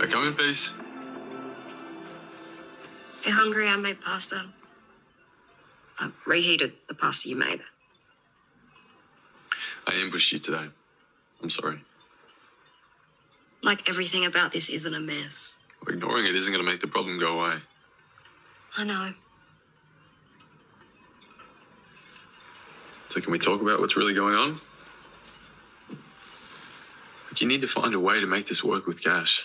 I come in peace. If you're hungry, I made pasta. I reheated the pasta you made. I ambushed you today. I'm sorry. Like everything about this isn't a mess. Well, ignoring it isn't going to make the problem go away. I know. So can we talk about what's really going on? Like you need to find a way to make this work with Cash.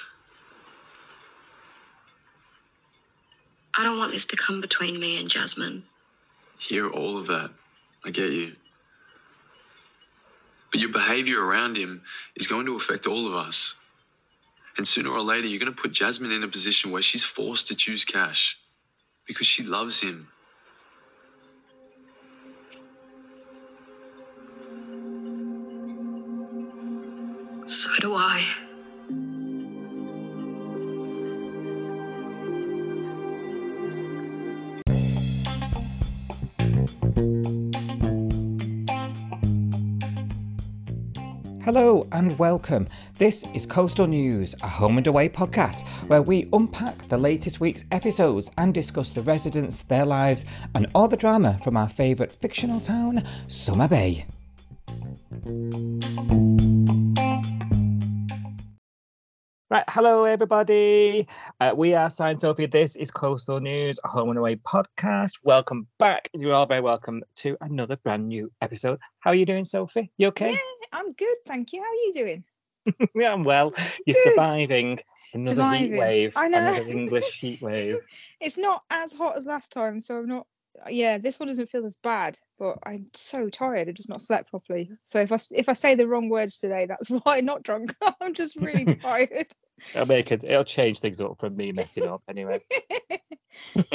I don't want this to come between me and Jasmine. Hear all of that. I get you. But your behavior around him is going to affect all of us. And sooner or later, you're going to put Jasmine in a position where she's forced to choose Cash because she loves him. So do I. Hello and welcome. This is Coastal News, a home and away podcast where we unpack the latest week's episodes and discuss the residents, their lives, and all the drama from our favourite fictional town, Summer Bay. Right, hello everybody. Uh, we are Scientopia. This is Coastal News, a home and away podcast. Welcome back. You're very welcome to another brand new episode. How are you doing, Sophie? You okay? Yeah, I'm good, thank you. How are you doing? yeah, I'm well. You're Good. surviving another Surviving. heat wave. I know. Another English heat wave. It's not as hot as last time, so I'm not. Yeah, this one doesn't feel as bad, but I'm so tired. I've just not slept properly. So if I if I say the wrong words today, that's why I'm not drunk. I'm just really tired. It'll make it. It'll change things up from me messing up anyway.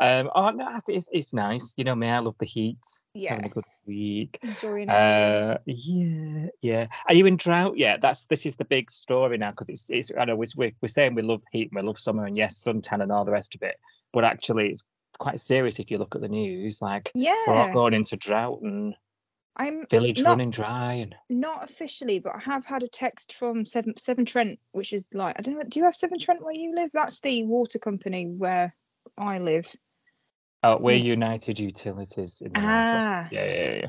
um, oh no, it's it's nice. You know me. I love the heat. yeah, Having a good week. enjoying it. Uh, yeah, yeah. Are you in drought yet? That's this is the big story now because it's it's. I know we're we're we're saying we love heat and we love summer and yes, suntan and all the rest of it, but actually it's quite serious if you look at the news. Like yeah, we're all going into drought and I'm village not- running dry and not officially, but I have had a text from Severn Severn Trent, which is like I don't know. Do you have Severn Trent where you live? That's the water company where I live. oh, we're. United Utilities. Ah, yeah, yeah, yeah.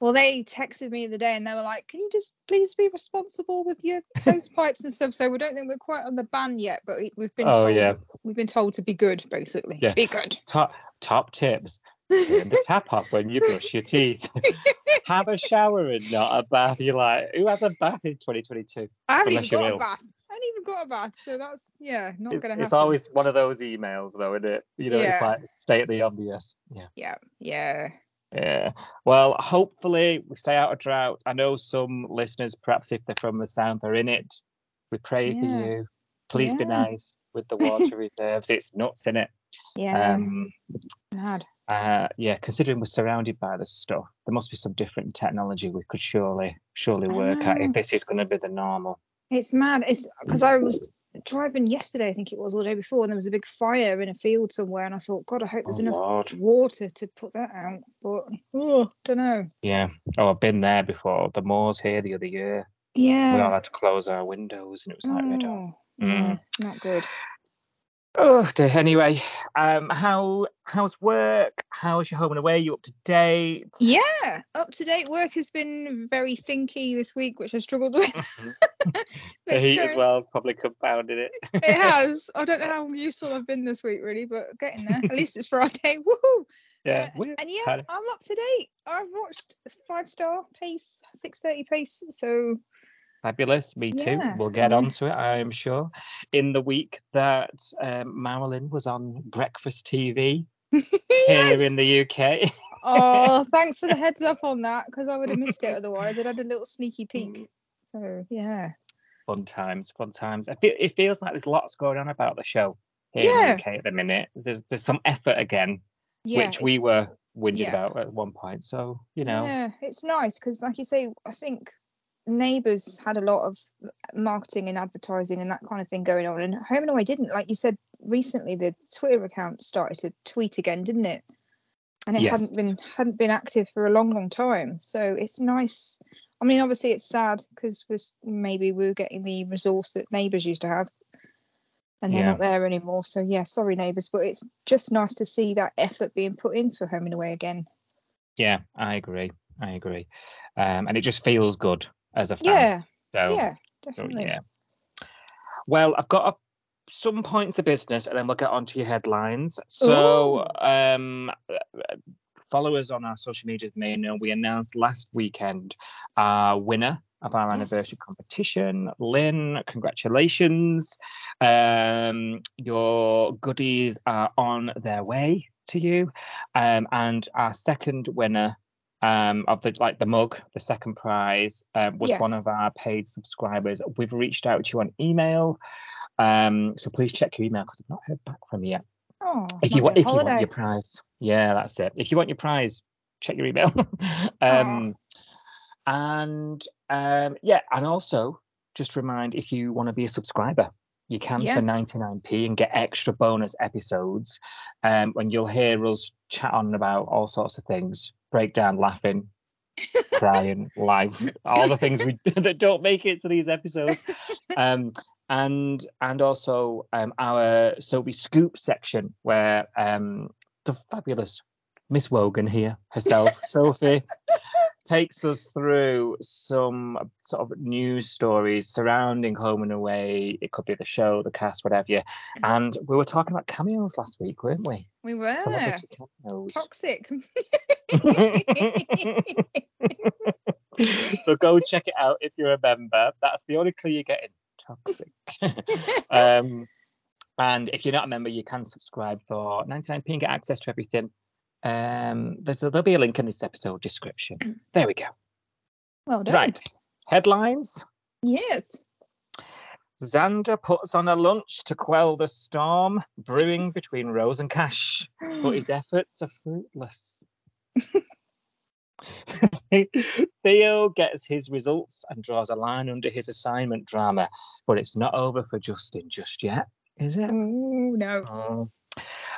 Well, they texted me the other day and they were like, "Can you just please be responsible with your hose pipes and stuff?" So we don't think we're quite on the ban yet, but we- we've been Oh told yeah, we've been told to be good, basically. Yeah. Be good. top top tips. Turn the tap off when you brush your teeth. Have a shower and not a bath. You're like, who has a bath in 2022? I haven't Unless even got a bath. I haven't even got a bath, so that's yeah, not It's, gonna happen. it's always one of those emails, though, isn't it? You know, it's like state the obvious. Yeah. yeah, yeah, Yeah. Well, hopefully we stay out of drought. I know some listeners, perhaps if they're from the south, are in it. We pray for you. Please be nice with the water reserves. It's nuts in it. yeah. Um, mad. Uh, yeah, considering we're surrounded by this stuff, there must be some different technology we could surely, surely work at if this is going to be the normal. It's mad. It's because I was driving yesterday, I think it was, or the day before, and there was a big fire in a field somewhere, and I thought, God, I hope there's Oh, enough Lord. water to put that out. But oh, don't know. Yeah. Oh, I've been there before. The moors here the other year. Yeah. We all had to close our windows, and it was like red. Oh, yeah, not good. Oh dear. Anyway, um, how how's work? How's your home and away? You up to date? Yeah, up to date work has been very thinky this week, which I struggled with. the heat as well has probably compounded it. It has. I don't know how useful I've been this week, really, but getting there. At least it's Friday. Woohoo! yeah. Uh, And yeah, I'm up to date. I've watched five star pace, six thirty pace. So Fabulous. Me too. Yeah, We'll get yeah. on to it, I am sure. In the week that um, Marilyn was on Breakfast TV here yes. in the UK. oh, thanks for the heads up on that because I would have missed it otherwise. I'd had a little sneaky peek. So yeah, fun times, fun times. Feel, it feels like there's lots going on about the show here Yeah. in the UK at the minute. There's there's some effort again, yeah. which we were whinging yeah. about at one point. So you know, Yeah, it's nice because, like you say, I think neighbours had a lot of marketing and advertising and that kind of thing going on, and Home and Away didn't. Like you said recently, the Twitter account started to tweet again, didn't it? And it hadn't been hadn't been active for a long, long time. So it's nice. I mean, obviously, it's sad because was maybe we were getting the resource that neighbours used to have. and they're Yeah. not there anymore. So yeah, sorry neighbours, but it's just nice to see that effort being put in for home and away again. Yeah, I agree. I agree. Um, and it just feels good as a fan. Yeah, So, yeah, so, definitely. yeah. Well, I've got a, some points of business, and then we'll get on to your headlines. So, um, uh, followers on our social media may know we announced last weekend our winner of our anniversary competition. Lynn, congratulations. Um, your goodies are on their way to you. Um, and our second winner um, of the like the mug, the second prize, um, was Yeah. one of our paid subscribers. We've reached out to you on email. Um, so please check your email because I've not heard back from you yet Oh, if you want if you want your prize yeah that's it if you want your prize check your email um and um yeah and also just remind if you want to be a subscriber you can Yeah. for 99p and get extra bonus episodes um when you'll hear us chat on about all sorts of things breakdown laughing crying live all the things we that don't make it to these episodes. Um and and also um our Sophie Scoop section where um the fabulous Miss Wogan here herself, Sophie, takes us through some sort of news stories surrounding home and away. It could be the show, the cast, whatever. you. And we were talking about cameos last week, weren't we? We were toxic. so go check it out if you're a member. That's the only clue you're getting. Toxic. um, and if you're not a member, you can subscribe for 99p and get access to everything. Um, there's a, there'll be a link in this episode description. There we go. well done. Right. Headlines. Yes. Xander puts on a lunch to quell the storm brewing between Rose and Cash, but his efforts are fruitless. Theo gets his results and draws a line under his assignment drama, but it's not over for Justin just yet, is it? Oh no. Oh.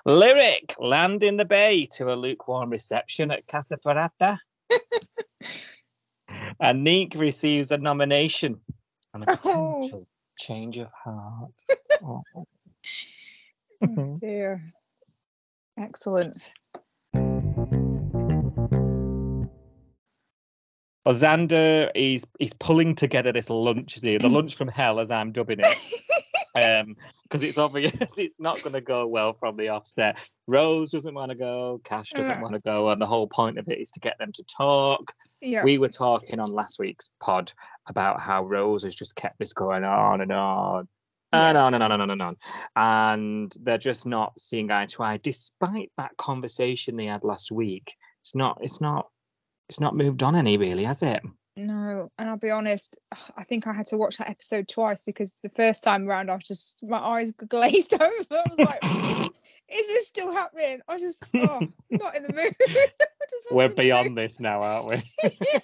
Lyrik land in the bay to a lukewarm reception at Casa Parata. and Neek receives a nomination and a Oh. potential change of heart. Oh. Oh, mm-hmm. dear. Excellent. Well, Xander, he's he's pulling together this lunch, is he? The lunch from hell, as I'm dubbing it. Um because it's obvious it's not going to go well from the offset. Rose doesn't want to go Cash doesn't want to go and the whole point of it is to get them to talk. Yeah. we were talking on last week's pod about how rose has just kept this going on and on and Yeah. on and on and on and on and they're just not seeing eye to eye. Despite that conversation they had last week it's not it's not it's not moved on any really has it No, and I'll be honest, I think I had to watch that episode twice because the first time around I was just my eyes glazed over. I was like, is this still happening? I was just oh not in the mood. I just wasn't we're beyond this now aren't we mood.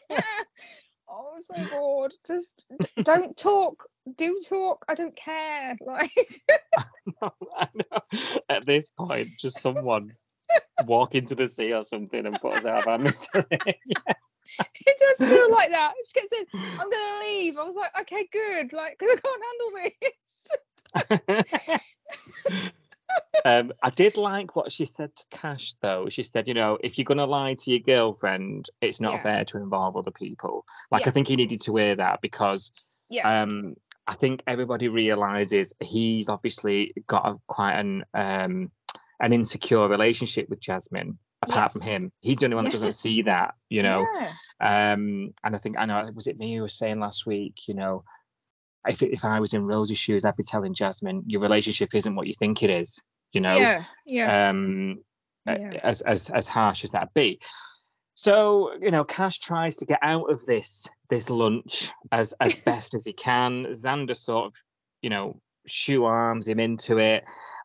oh, I'm so bored. Just don't talk. Do talk. I don't care. Like At this point, just someone walk into the sea or something and put us out of our misery. It does feel like that. She gets in, I'm gonna leave. I was like, okay, good, like because I can't handle this. um, I did like what she said to Cash, though. She said, you know, if you're going to lie to your girlfriend, it's not Yeah. fair to involve other people. Like, I think he needed to hear that because Yeah. um, I think everybody realizes he's obviously got a, quite an um, an insecure relationship with Jasmine. Apart from him, he's the only one that doesn't see that, you know. Yeah. Um, and I think I know was it me who was saying last week, you know, if if I was in Rosie's shoes, I'd be telling Jasmine, your relationship isn't what you think it is, you know. Yeah. Yeah. Um, Yeah. as as as harsh as that be. So you know, Cash tries to get out of this this lunch as as best as he can. Xander sort of, you know, shoe arms him into it.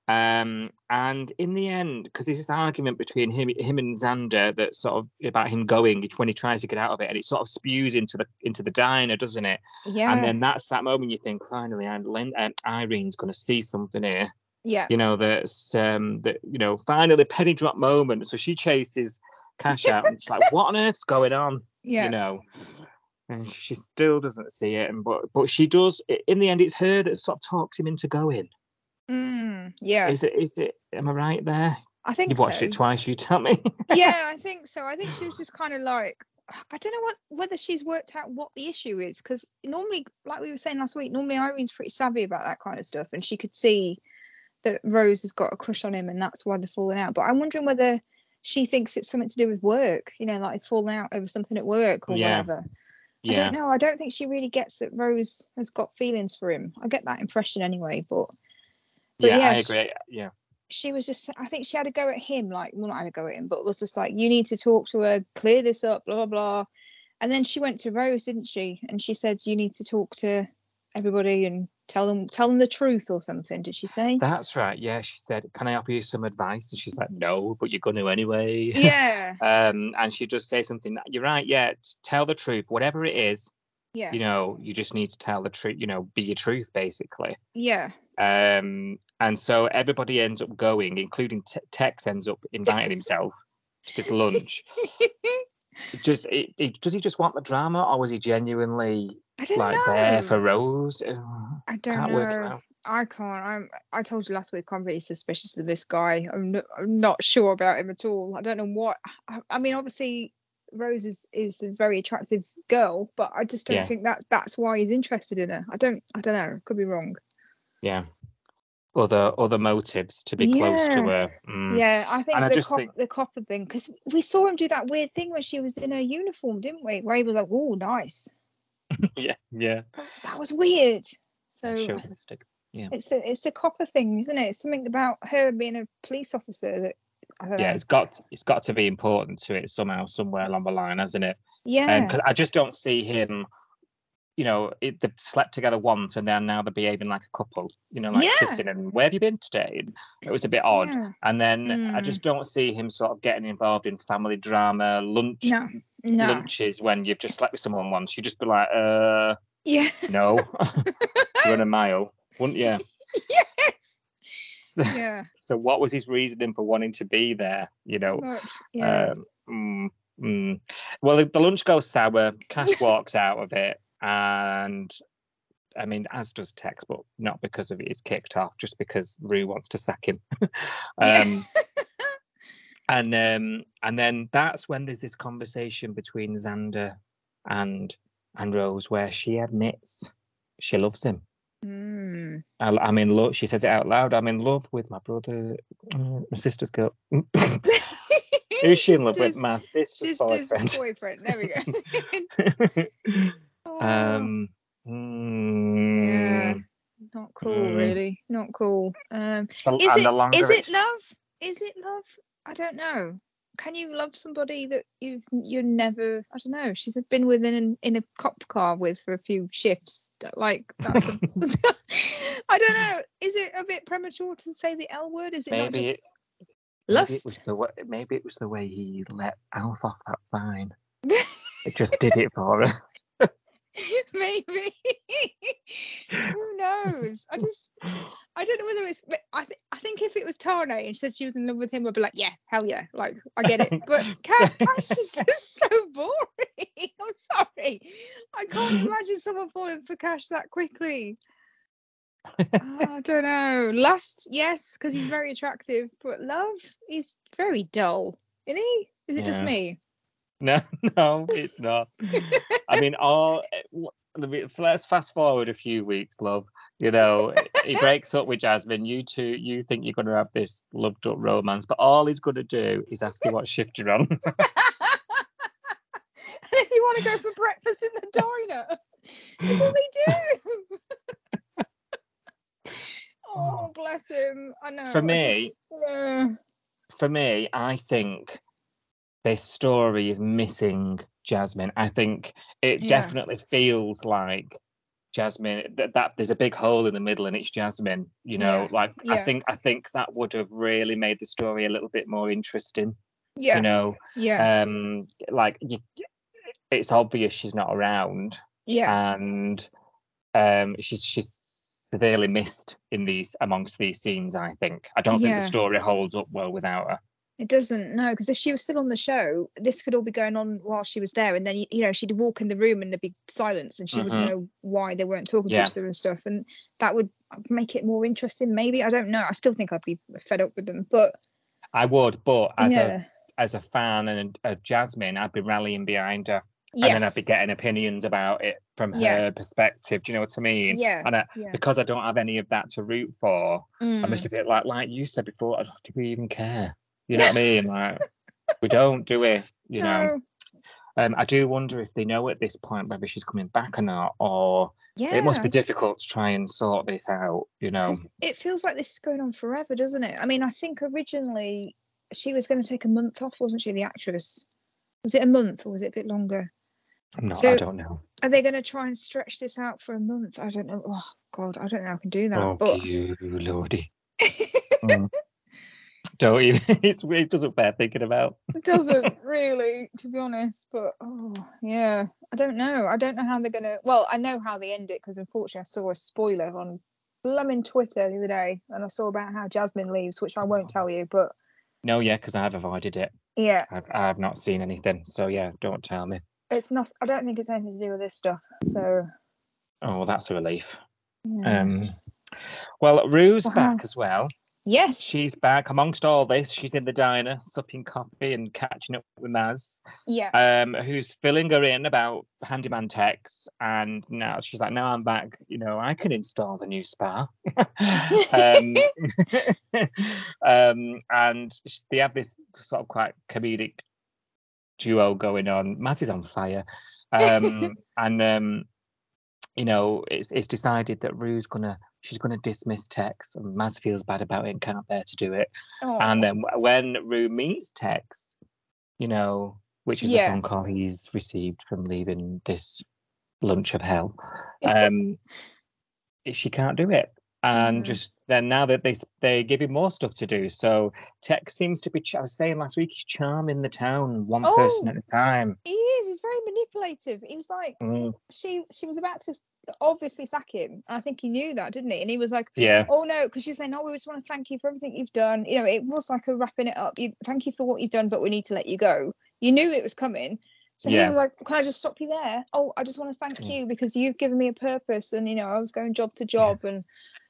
Um, and in the end, because there's this argument between him, him and Xander that sort of about him going when he tries to get out of it, and it sort of spews into the into the diner, doesn't it? yeah. And then that's that moment you think, finally, and um, Irene's going to see something here yeah. you know that's um that you know finally penny drop moment so she chases cash out and she's like what on earth's going on Yeah. you know and she still doesn't see it and but but she does in the end it's her that sort of talks him into going Mm, yeah, Is it? Is it? Am I right there? I think You've watched so. it twice. You tell me. yeah, I think so. I think she was just kind of like, I don't know what whether she's worked out what the issue is because normally, like we were saying last week, normally Irene's pretty savvy about that kind of stuff, and she could see that Rose has got a crush on him, and that's why they're falling out. But I'm wondering whether she thinks it's something to do with work, you know, like falling out over something at work or Yeah. whatever. I don't know. I don't think she really gets that Rose has got feelings for him. I get that impression anyway, But Yeah, yeah, I she- agree. Yeah. she was just I think she had a go at him, like well not had a go at him, but was just like, You need to talk to her, clear this up, blah blah blah. And then she went to Rose, didn't she? And she said, You need to talk to everybody and tell them tell them the truth or something, did she say? That's right. Yeah, she said, "Can I offer you some advice?" And she's like, "No, but you're going to anyway." yeah. um, and she just say something. You're right. Yeah, tell the truth, whatever it is. Yeah. You know, you just need to tell the truth. You know, be your truth, basically. Yeah. Um, and so everybody ends up going, including Te- Tex ends up inviting himself to this lunch. Just, it, it, does he just want the drama, or was he genuinely like know. there for Rose? I don't can't know. I can't. I'm. I told you last week. I'm really suspicious of this guy. I'm not, I'm not sure about him at all. I don't know what. I, I mean, obviously, Rose is is a very attractive girl, but I just don't Yeah. think that's that's why he's interested in her. I don't. I don't know. Could be wrong. Yeah. Other other motives to be close to her. Mm. Yeah, I think And I the just cop, think- the copper thing because we saw him do that weird thing when she was in her uniform, didn't we? Where he was like, "Oh, nice." yeah, yeah. That was weird. So Chauvinistic. it's the it's the copper thing, isn't it? It's something about her being a police officer that. Yeah, know. it's got it's got to be important to it somehow, somewhere along the line, hasn't it? Yeah. Because I just don't see him. You know, it, they've slept together once, and then now they're behaving like a couple. You know, like Yeah. kissing and where have you been today? And it was a bit odd. Yeah. And then I Mm. just don't see him sort of getting involved in family drama, lunch, No. No. lunches when you've just slept with someone once. You just be like, uh, Yeah. no, run a mile, wouldn't you? yes. So, Yeah. so what was his reasoning for wanting to be there? You know, Much. Yeah. um, mm, mm. well, the, lunch goes sour. Cash walks out of it, and I mean, as does Tex, but not because of it is kicked off, just because Roo wants to sack him. Um, and um, and then that's when there's this conversation between Xander and and Rose, where she admits she loves him. Mm. I, I'm in love. She says it out loud. I'm in love with my brother, uh, my sister's girl. Who's she in love with? My sister's, Sister's boyfriend. boyfriend. There we go. Oh, um, mm, not cool, mm. really. Not cool. Um, is it? Is it love? Is it love? I don't know. Can you love somebody that you've you're never? I don't know. She's been within in, in a cop car with for a few shifts. Like that's. A, I don't know. Is it a bit premature to say the L word? Is it not Maybe just it- Maybe it was lust? the way. Maybe it was the way he let Alf off that fine. It just did it for her. Maybe. Who knows? I just, I don't know whether it's. I think, I think if it was Tane and she said she was in love with him, I'd be like, yeah, hell yeah, like I get it. But Ca- Cash is just so boring. I'm sorry, I can't imagine someone falling for Cash that quickly. Oh, I don't know. Lust, yes, because he's very attractive, but love, he's very dull. Isn't he? Is it just me? No, no, it's not. I mean, all. eh, Let's fast forward a few weeks, love. You know, he breaks up with Jasmine. You two, you think you're going to have this loved up romance, but all he's going to do is ask you what shift you're on. and if you want to go for breakfast in the diner, that's all they do. Oh, oh, bless him. I know. For me- just- yeah. For me, I think this story is missing Jasmine. I think it Yeah. definitely feels like Jasmine that, that there's a big hole in the middle and it's Jasmine. You know, Yeah, like I think I think that would have really made the story a little bit more interesting. yeah, You know, yeah, um, like you, it's obvious she's not around, yeah, and um, she's she's severely missed in these amongst these scenes. I think I don't think the story holds up well without her. It doesn't no, because if she was still on the show, this could all be going on while she was there, and then you know she'd walk in the room and there'd be silence, and she would Mhm. know why they weren't talking Yeah. to each other and stuff, and that would make it more interesting. Maybe I don't know. I still think I'd be fed up with them, but I would, but as yeah, a as a fan and of Jasmine, I'd be rallying behind her, and yes, then I'd be getting opinions about it from Yeah. her perspective. Do you know what I mean? yeah, And I, yeah. because I don't have any of that to root for, I'm Mm. just a bit like like you said before. I do we even care? You know what I mean? Like we don't, do it. You know. No. Um, I do wonder if they know at this point whether she's coming back or not, or yeah, it must be difficult to try and sort this out. You know, it feels like this is going on forever, doesn't it? I mean, I think originally she was going to take a month off, wasn't she? The actress was it a month or was it a bit longer? I'm not. I don't know. Are they going to try and stretch this out for a month? I don't know. Oh God, I don't know. how I can do that. Oh, but you lordy. Mm. Don't even. It's, it doesn't bear thinking about. it doesn't really, to be honest. But oh yeah, I don't know. I don't know how they're going to. Well, I know how they end it because unfortunately I saw a spoiler on blooming Twitter the other day, and I saw about how Jasmine leaves, which I won't tell you. But No, yeah, because I've avoided it. yeah, I've I've not seen anything. So yeah, don't tell me. it's not. I don't think it's anything to do with this stuff. So Oh, well, that's a relief. yeah. Um, well, Roo's Wow. back as well. Yes, She's back amongst all this. She's in the diner, supping coffee and catching up with Maz, yeah, um, who's filling her in about handyman Tex. And now she's like, "Now I'm back. You know, I can install the new spa." um, um, and they have this sort of quite comedic duo going on. Maz is on fire, um, and um, you know, it's it's decided that Roo's gonna she's gonna dismiss Tex, and Maz feels bad about it and can't bear to do it. Oh, And then when Roo meets Tex, you know, which is Yeah. the phone call he's received from leaving this lunch of hell, um, she can't do it. And Mhm. just then now that they they give him more stuff to do, so Tex seems to be. ch- I was saying last week, he's charming the town one person Oh. at a time. he He's very manipulative. He was like, Mm, she she was about to obviously sack him. I think he knew that, didn't he? And he was like, yeah, oh no, because she was saying, oh, we just want to thank you for everything you've done. You know, it was like a wrapping it up. You thank you for what you've done, but we need to let you go. You knew it was coming. So Yeah. he was like, Can I just stop you there? Oh, I just want to thank Yeah. you because you've given me a purpose and you know, I was going job to job and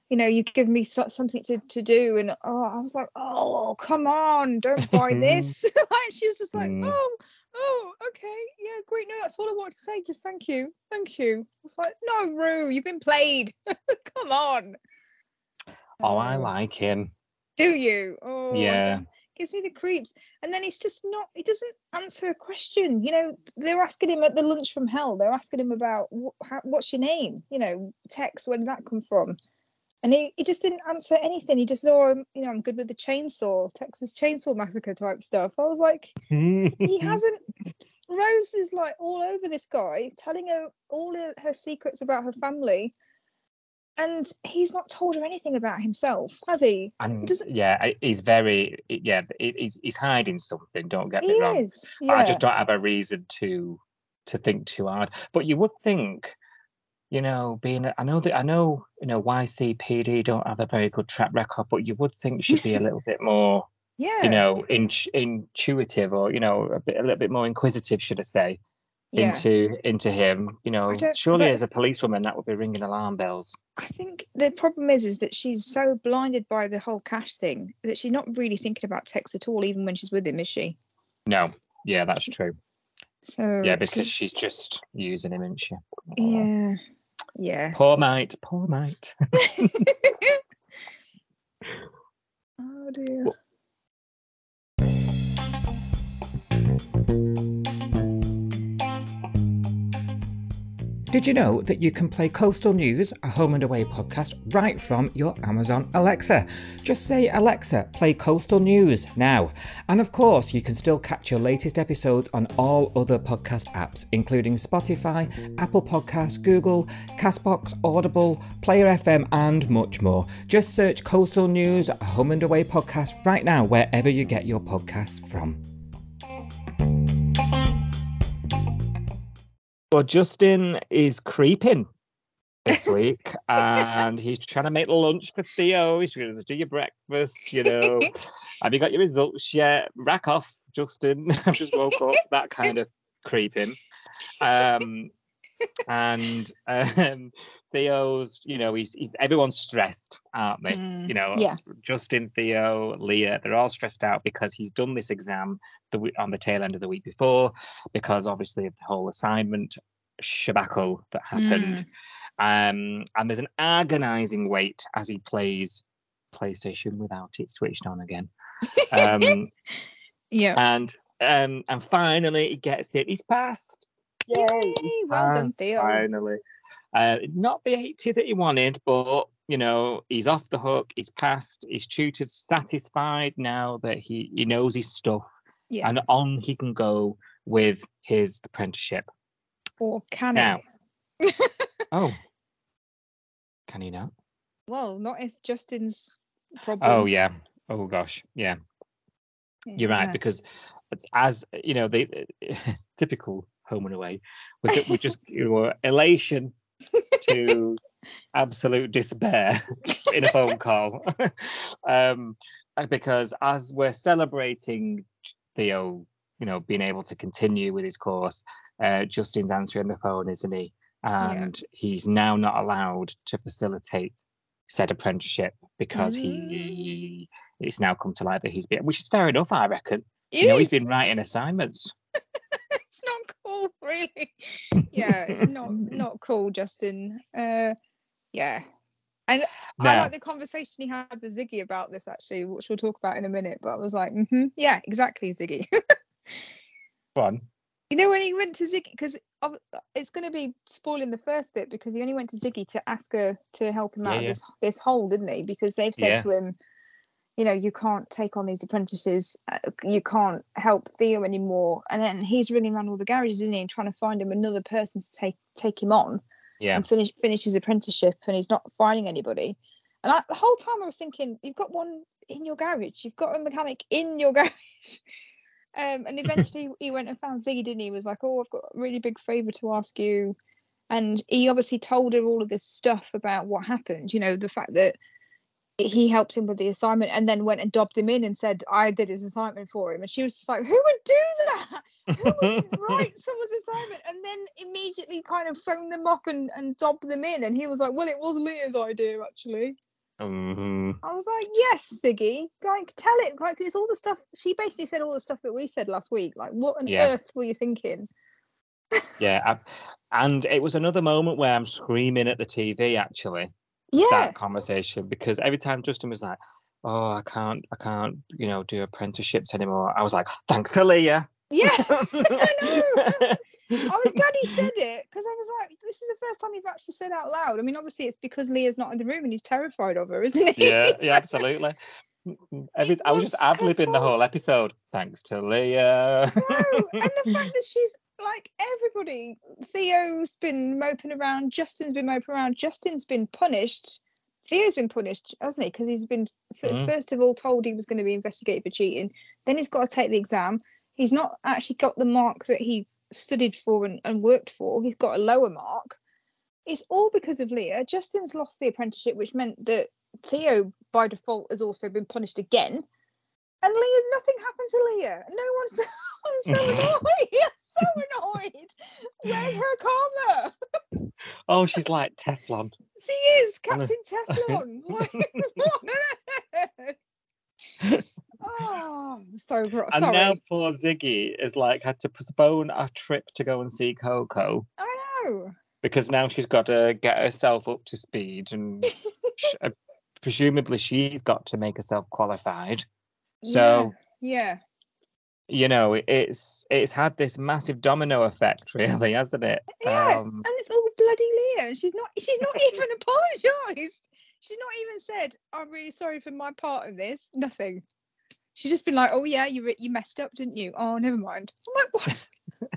you know, you've given me so- something to, to do. And oh, I was like, Oh, come on, don't buy this. and she was just like, Mm. Oh, oh, okay, yeah, great. No, that's all I wanted to say. Just thank you. Thank you. I was like, No, Roo, you've been played. come on. oh, I Oh. like him. Do you? Oh, Yeah. Gives me the creeps. And then he's just not, he doesn't answer a question. You know, they're asking him at the lunch from hell, they're asking him about wh- how, what's your name? You know, Tex. where did that come from? And he, he just didn't answer anything. He just, oh, I'm, you know, I'm good with the chainsaw, Texas Chainsaw Massacre type stuff. I was like, he hasn't. Rose is like all over this guy, telling her all her, her secrets about her family. And he's not told her anything about himself, has he? And yeah, he's very yeah. He's he's hiding something. Don't get me wrong. is. Yeah. I just don't have a reason to to think too hard. But you would think, you know, being I know that I know you know YCPD don't have a very good track record, but you would think she'd be a little bit more, yeah. you know, in, intuitive or you know a bit a little bit more inquisitive, should I say, yeah. into into him. You know, surely as a policewoman that would be ringing alarm bells. I think the problem is is that she's so blinded by the whole Cash thing that she's not really thinking about Tex at all, even when she's with him, is she? No, yeah, that's true. So Yeah, because she's just using him, isn't she? Yeah, yeah. Poor mate, poor mate. oh dear. Well- Did you know that you can play Coastal News, a home and away podcast, right from your Amazon Alexa? Just say, Alexa, play Coastal News now. And of course, you can still catch your latest episodes on all other podcast apps, including Spotify, Apple Podcasts, Google, Castbox, Audible, Player FM, and much more. Just search Coastal News, a home and away podcast right now, wherever you get your podcasts from. Well, Justin is creeping this week, and he's trying to make lunch for Theo. He's going to do your breakfast. You know, have you got your results yet? Rack off, Justin. I've just woke up. That kind of creeping. Um, and um, Theo's, you know, he's, he's everyone's stressed, aren't they? Mm, You know, yeah. Justin, Theo, Leah, they're all stressed out because he's done this exam the on the tail end of the week before, because obviously of the whole assignment shabackle that happened. Um, and there's an agonizing wait as he plays PlayStation without it switched on again. Um, Yeah. and um, and finally he gets it. He's passed. Yay! he's Yay, well done, Theo. Finally, uh, not the 80 that he wanted, but you know he's off the hook. He's passed. His tutor's satisfied now that he he knows his stuff, Yeah. and on he can go with his apprenticeship. Or can Now, it? oh, can he not? Well, not if Justin's problem. Oh yeah. Oh gosh, yeah. You're right Yeah. because as you know, the typical home and away. We just you know, elation to absolute despair in a phone call, um, uh, because as we're celebrating Theo, you know, being able to continue with his course, uh, Justin's answering the phone, isn't he? Yeah. And he's now not allowed to facilitate said apprenticeship because he it's now come to light that he's been, which is fair enough, I reckon. It you know, he's is. been writing assignments. Cool, really. Yeah, it's not not cool, Justin. Uh, yeah, and I like the conversation he had with Ziggy about this actually, which we'll talk about in a minute. But I was like, mm-hmm, yeah, exactly, Ziggy. One. you know when he went to Ziggy because it's going to be spoiling the first bit because he only went to Ziggy to ask her to help him Yeah, out of yeah. this this hole, didn't he? Because they've said Yeah. to him. You know, you can't take on these apprentices. uh, You can't help Theo anymore. And then he's running around all the garages, isn't he, and trying to find him another person to take take him on. Yeah. and finish finish his apprenticeship and he's not finding anybody and I, the whole time i was thinking you've got one in your garage you've got a mechanic in your garage um and eventually he went and found ziggy didn't he He was like oh i've got a really big favor to ask you and he obviously told her all of this stuff about what happened you know the fact that he helped him with the assignment and then went and dobbed him in and said i did his assignment for him and she was just like who would do that who would write someone's assignment and then immediately kind of phone them up and, and dob them in? And he was like, Well, it was Leah's idea, actually. Mhm. I was like, Yes, Ziggy, like tell it. Like it's all the stuff she basically said all the stuff that we said last week. Like, what on Yeah. earth were you thinking? Yeah. I- and it was another moment where I'm screaming at the TV actually, Yeah. that conversation, because every time Justin was like, Oh, I can't, I can't, you know, do apprenticeships anymore. I was like, thanks to Leah. Yeah. I know. I was glad he said it because I was like, this is the first time you've actually said out loud. I mean, obviously it's because Leah's not in the room and he's terrified of her, isn't he? yeah, yeah, absolutely. Every, I was just was her ad libbing the whole episode. Thanks to Leah. No, and the fact that she's like everybody, Theo's been moping around, Justin's been moping around, Justin's been punished. Theo's been punished, hasn't he? Because he's been f- Mm. first of all told he was going to be investigated for cheating. Then he's got to take the exam. He's not actually got the mark that he studied for and, and worked for. He's got a lower mark. It's all because of Leah. Justin's lost the apprenticeship, which meant that Theo, by default, has also been punished again. And Leah, nothing happened to Leah. No one's. I'm so mm-hmm. annoyed. I'm so annoyed. Where's her karma? oh, she's like Teflon. She is Captain Teflon. Like, what on earth? Oh, so gro- And sorry. now poor Ziggy is like had to postpone a trip to go and see Coco I know. because now she's got to get herself up to speed and sh- uh, presumably she's got to make herself qualified. So yeah, you know it's it's had this massive domino effect, really, hasn't it? yes, Um, and it's all bloody Leah. She's not. She's not even apologised. She's not even said, "I'm really sorry for my part in this." Nothing. She's just been like, "Oh yeah, you you messed up, didn't you? Oh, never mind." I'm like, "What?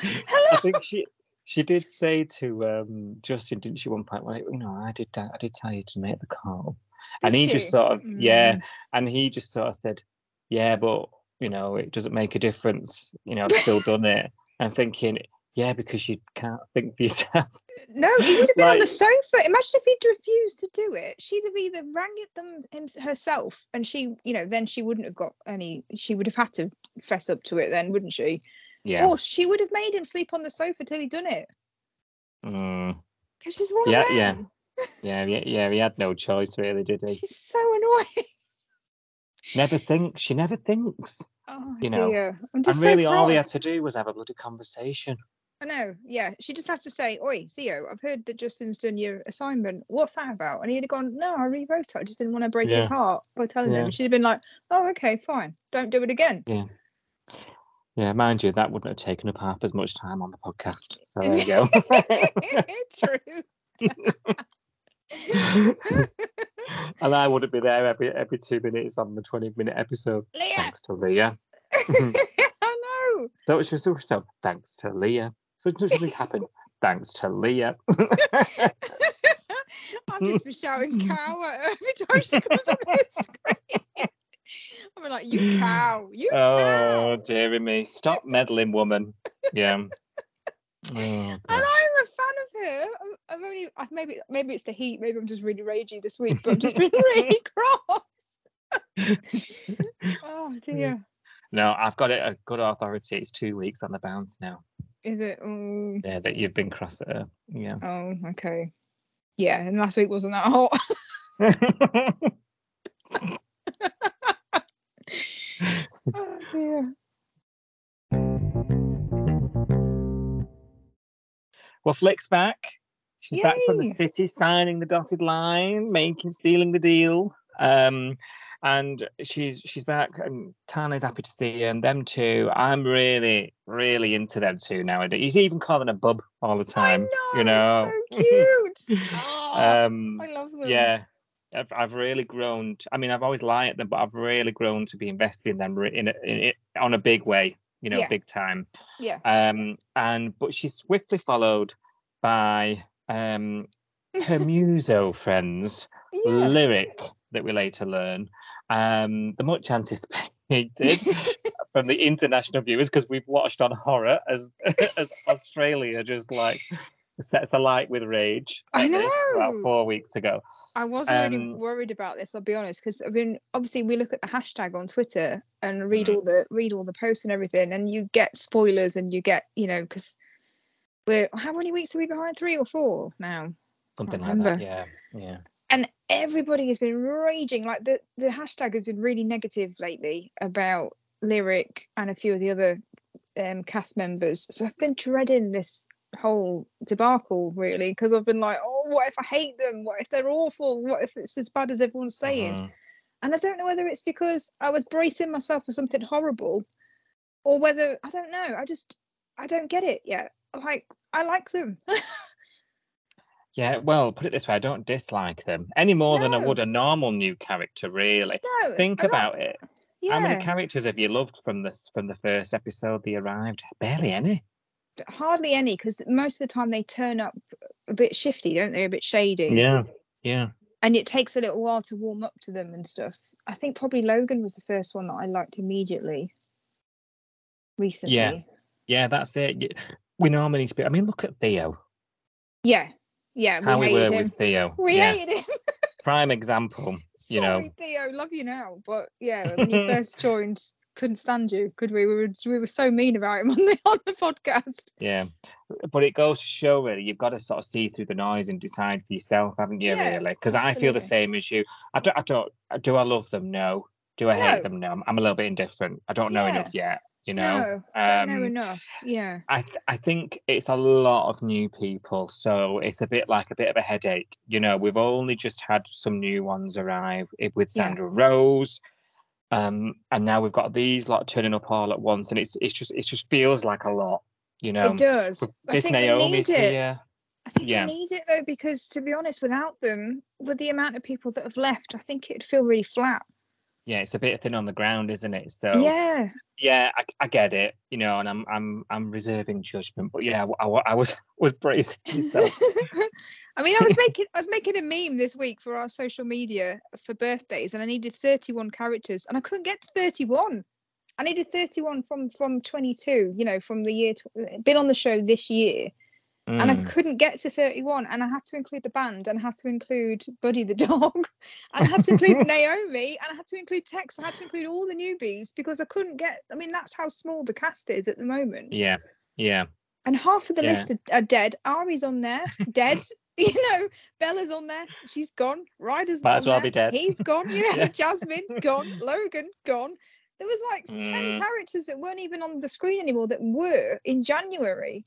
oh, I think she she did say to um, Justin, didn't she, one point? Well, you know, I did I did tell you to make the call, and Did he just sort of yeah, Mm. and he just sort of said, yeah, but you know, it doesn't make a difference. You know, I've still done it. I'm thinking, yeah, because you can't think for yourself. No, he would have been on the sofa. Imagine if he'd refused to do it. She'd have either rang it them herself, and she, you know, then she wouldn't have got any. She would have had to fess up to it, then, wouldn't she? Yeah. Or she would have made him sleep on the sofa till he'd done it. Mm. because she's one Yeah, of yeah. them. Yeah, yeah, yeah. He had no choice, really, did he? She's so annoying. Never thinks. She never thinks. Oh You know, dear. I'm just And really, so all he had to do was have a bloody conversation. I know, yeah. She just had to say, Oi, Theo, I've heard that Justin's done your assignment. What's that about? And he'd have gone, No, I rewrote it. I just didn't want to break his heart by telling Yeah. them. She'd have been like, Oh, okay, fine. Don't do it again. Yeah, Yeah, mind you, that wouldn't have taken up half as much time on the podcast. So there you go. True. and I wouldn't be there every every two minutes on the twenty minute episode. Leah. Thanks to Leah. I know. So it's just so thanks to Leah. Something happened. Thanks to Leah. I've just been shouting mm. cow at her every time she comes on the screen. I'm like, you cow, you oh cow. dearie me. Stop meddling, woman. Yeah. Oh, And. I'm a fan of her. I'm, I'm only I've maybe maybe it's the heat. Maybe I'm just really ragey this week, but I've just been really cross. oh dear. no, I've got it a good authority. It's two weeks on the bounce now. Is it? Mm, Yeah, that you've been cross at her. Yeah. oh, okay. Yeah, and last week wasn't that hot. oh dear. well, Flick's back. She's back from the city, signing the dotted line, making sealing the deal. Um, and she's she's back, and Tane's happy to see her, and them two. I'm really, really into them two nowadays. He's even calling her bub all the time. I know. you know. so cute. Oh, um, I love them. yeah. I've, I've really grown. I mean, I've always liked them, but I've really grown to be invested in them in, in it on a big way. You know, Yeah. big time. Yeah. Um, and but she's swiftly followed by um her muso friends, Yeah. Lyrik that we later learn, um, the much anticipated from the international viewers because we've watched on horror as as Australia just like sets alight with rage. I this About four weeks ago. I was really Um, worried about this. I'll be honest, because I mean, obviously, we look at the hashtag on Twitter and read Mhm. all the read all the posts and everything, and you get spoilers and you get, you know, because we're how many weeks are we behind? Three or four now? Something like that. Yeah, yeah. Everybody has been raging. Like the the hashtag has been really negative lately about Lyrik and a few of the other um, cast members. So I've been dreading this whole debacle really because I've been like, oh, what if I hate them? What if they're awful? What if it's as bad as everyone's saying? Mhm. And I don't know whether it's because I was bracing myself for something horrible or whether I don't know. I just I don't get it yet. Like I like them. Yeah, well, put it this way, I don't dislike them any more than I would a normal new character, really. no, Think I'm not- about it. yeah, How many characters have you loved from this from the first episode they arrived? Barely any. hardly any because most of the time they turn up a bit shifty, don't they? A bit shady. Yeah, yeah. And it takes a little while to warm up to them and stuff. I think probably Logan was the first one that I liked immediately. Recently. Yeah, Yeah, that's it. We normally speak. I mean, look at Theo. Yeah. Yeah. How we we were hated him. with Theo. We yeah, hated him. prime example. You know. Sorry, Theo, love you now. But yeah, when you first joined, couldn't stand you, could we? We were we were so mean about him on the on the podcast. Yeah, but it goes to show really you've got to sort of see through the noise and decide for yourself, haven't you? Yeah, really, because I feel the same as you. I don't. I don't. Do I love them? No. Do I hate them? No. I'm- I'm a little bit indifferent. I don't know Yeah. enough yet. You know. no, don't know Um, enough. Yeah. I th- I think it's a lot of new people, so it's a bit like a bit of a headache. You know, we've only just had some new ones arrive i- with Yeah. Xander Rose, um, and now we've got these lot turning up all at once, and it's it's just it just feels like a lot. You know, it does. with I this think we Naomi's need it. here. I think Yeah. we need it though, because to be honest, without them, with the amount of people that have left, I think it'd feel really flat. Yeah, it's a bit thin on the ground, isn't it? So Yeah. yeah, I, I get it. You know, and I'm I'm I'm reserving judgment, but yeah, I, wa- I was was bracing myself. I mean, I was making I was making a meme this week for our social media for birthdays, and I needed 31 characters, and I couldn't get to 31. I needed 31 from from 22. You know, from the year been on the show this year, and I Mm. couldn't get to 31, and I had to include the band, and I had to include Buddy the dog, and I had to include Naomi, and I had to include Tex. I had to include all the newbies because I couldn't get. I mean, that's how small the cast is at the moment. Yeah, yeah. And half of the Yeah. list are, are dead. Ari's on there, dead. You know, Bella's on there. She's gone. Ryder's Might on as well there. be dead. He's gone. You know, Yeah. Jasmine gone. Logan gone. There was like ten Mm. characters that weren't even on the screen anymore that were in January.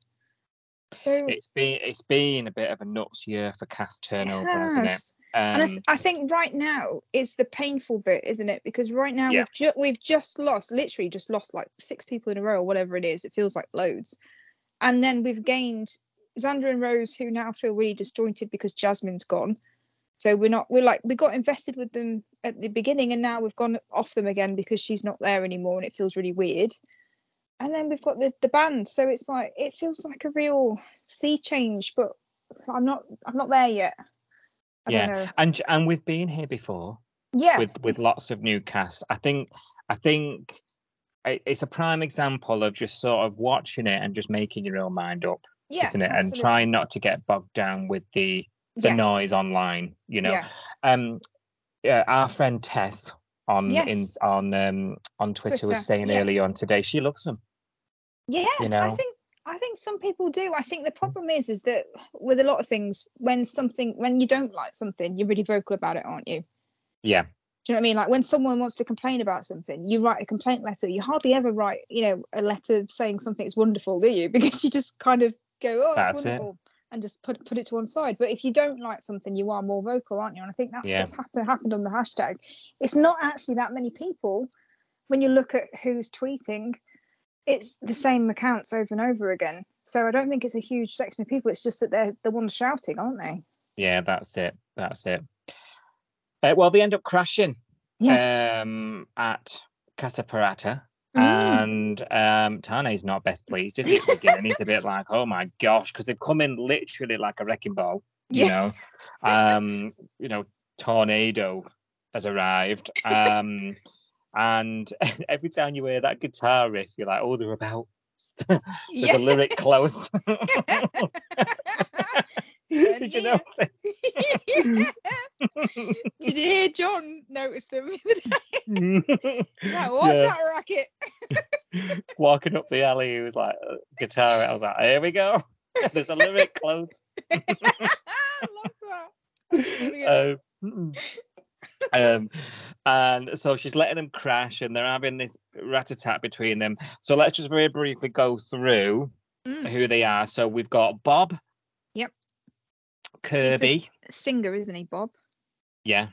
So It's been it's been a bit of a nuts year for cast turnover, hasn't it? yes. And I, Um, th- I think right now is the painful bit, isn't it? Because right now Yeah. we've ju- we've just lost, literally just lost like six people in a row or whatever it is. It feels like loads, and then we've gained Xander and Rose, who now feel really disjointed because Jasmine's gone. So we're not we're like we got invested with them at the beginning, and now we've gone off them again because she's not there anymore, and it feels really weird. And then we've got the the band, so it's like it feels like a real sea change, but I'm not I'm not there yet. I Yeah. and and we've been here before. Yeah. with with lots of new casts. I think I think it's a prime example of just sort of watching it and just making your own mind up, yeah, isn't it? And trying not to get bogged down with the the yeah, noise online. You know, yeah, um, yeah, our friend Tess on in on um on Twitter, Twitter, was saying yeah. earlier on today she loves them. Yeah. you I think I think some people do. I think the mm. problem is is that with a lot of things, when something when you don't like something, you're really vocal about it, aren't you? Yeah, Do you know what I mean? Like when someone wants to complain about something, you write a complaint letter. You hardly ever write, you know, a letter saying something something's wonderful, do you? Because you just kind of go, "Oh, that's, That's it. wonderful," and just put put it to one side. But if you don't like something, you are more vocal, aren't you? And I think that's Yeah. what's happened happened on the hashtag. It's not actually that many people when you look at who's tweeting. It's the same accounts over and over again. So I don't think it's a huge section of people. It's just that they're the ones shouting, aren't they? yeah, that's it. That's it. Uh, well, they end up crashing Yeah. um, at Casa Parata. Mm. And um, Tane's not best pleased, is he? He's a bit like, oh my gosh, because they've come in literally like a wrecking ball, you Yeah. know. Um, you know, tornado has arrived. Um, and every time you hear that guitar riff, you're like, oh, they're about. There's Yeah. a Lyrik close. Did you yeah. notice? Did you hear John notice them the other day? Like, What's Yeah. that racket? Walking up the alley, he was like, uh, guitar. I was like, here we go. There's a Lyrik close. I love that. Um, um, and so she's letting them crash, and they're having this rat a tat between them. So let's just very briefly go through Mm. who they are. So we've got Bob. Yep. Kirby. singer, isn't he, Bob? Yeah.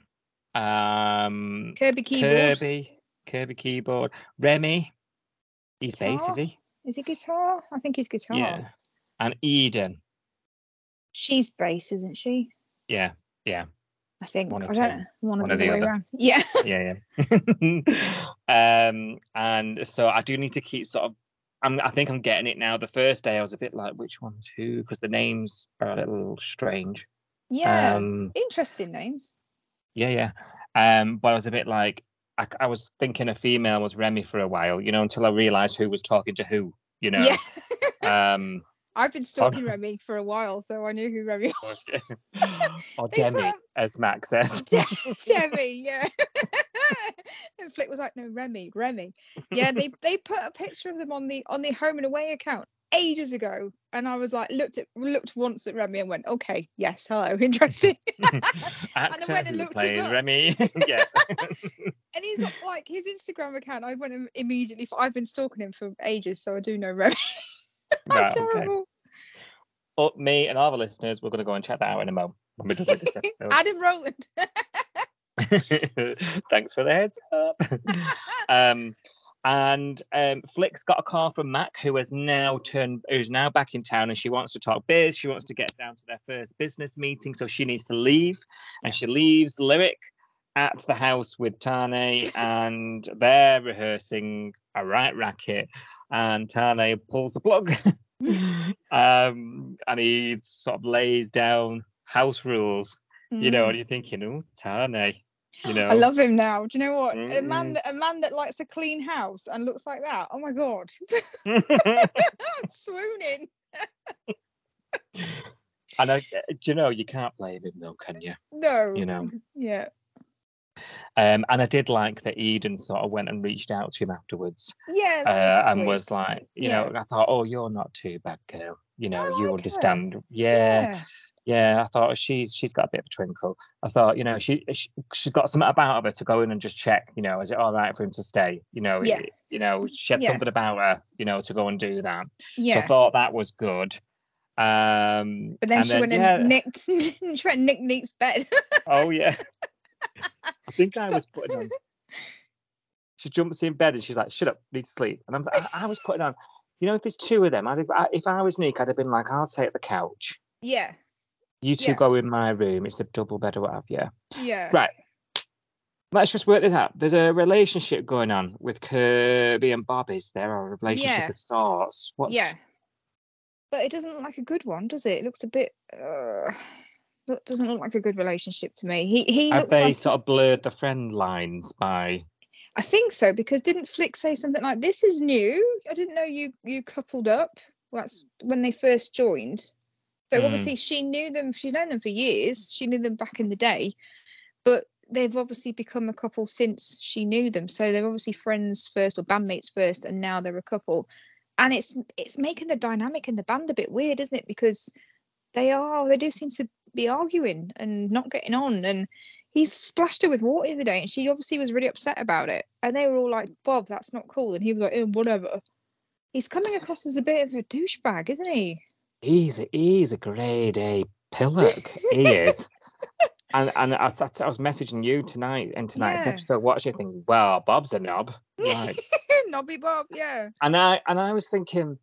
Um, Kirby keyboard. Kirby. Kirby keyboard. Remi. He's bass, is he? Is he guitar? I think he's guitar. Yeah. And Eden. She's bass, isn't she? Yeah. Yeah. I think. One I don't know. One, One of or the other. around. Yeah. yeah, yeah. um, and so I do need to keep sort of. I'm, I think I'm getting it now. The first day I was a bit like, which one's who? Because the names are a little strange. Yeah. Um, Interesting names. yeah, yeah. Um, but I was a bit like, I, I was thinking a female was Remi for a while, you know, until I realised who was talking to who, you know. Yeah. Um, I've been oh, stalking Remi for a while, so I knew who Remi was. Oh, or put Demi, as Max says. Demi, yeah. and Flick was like, no, Remi, Remi. Yeah, they they put a picture of them on the on the home and away account ages ago. And I was like, looked at looked once at Remi and went, okay, yes, hello, interesting. Actor went and looked up. Remi. yeah. and he's like his Instagram account, I went im- immediately for I've been stalking him for ages, so I do know Remi. Right, That's okay. terrible. But me and all the listeners, we're going to go and check that out in a moment when we're done with this episode. Adam Rowland. Thanks for the heads up. um, and um, Flick's got a call from Mac, who has now turned, who's now back in town, and she wants to talk biz. She wants to get down to their first business meeting, so she needs to leave, and she leaves Lyrik at the house with Tane, and they're rehearsing a right racket, and Tane pulls the plug, um, and he sort of lays down house rules. You know, Mm. and you're thinking, oh, Tane, you know. I love him now. Do you know what? A Mm-mm. man that a man that likes a clean house and looks like that. Oh my god. Swooning. and I, do you know you can't blame him though, can you? No. You know. Yeah. Um, and I did like that Eden sort of went and reached out to him afterwards, Yeah. uh, and was like, you know, I thought, oh, you're not too bad, girl. You know, I you her. understand. Yeah. Yeah, I thought she's she's got a bit of a twinkle. I thought, you know, she, she she's got something about of her to go in and just check. You know, is it all right for him to stay? You know, Yeah. you know, she had Yeah. something about her. You know, to go and do that. So I thought that was good. Um, But then she went yeah, and nicked she went and nicked Neek's bed. Oh yeah. I think She's I was putting on. She jumps in bed and she's like, "Shut up, need to sleep." And I'm, I, I was putting on. You know, if there's two of them, I'd have, I- if I was Nick, I'd have been like, "I'll take the couch. yeah. You two Yeah. go in my room. It's a double bed or what have you." Yeah. Right. Let's just work this out. There's a relationship going on with Kirby and Bob, is there? Or a relationship Yeah. of sorts. What's, Yeah. But it doesn't look like a good one, does it? It looks a bit uh look doesn't look like a good relationship to me. He he Have looks they like sort of blurred the friend lines by I think so because didn't Flick say something like this is new? I didn't know you you coupled up. Well, that's when they first joined. So Mm. obviously she knew them. She's known them for years. She knew them back in the day, but they've obviously become a couple since she knew them. So they're obviously friends first or bandmates first, and now they're a couple. And it's it's making the dynamic in the band a bit weird, isn't it? Because they are they do seem to be arguing and not getting on and he splashed her with water the other day and she obviously was really upset about it and they were all like bob that's not cool and he was like eh, whatever he's coming across as a bit of a douchebag isn't he He's a, he's a grade A pillock. he is. And and I, was- I was messaging you tonight in tonight's Yeah. episode, watching, thinking, well, Bob's a knob. Like, nobby bob yeah and I and I was thinking,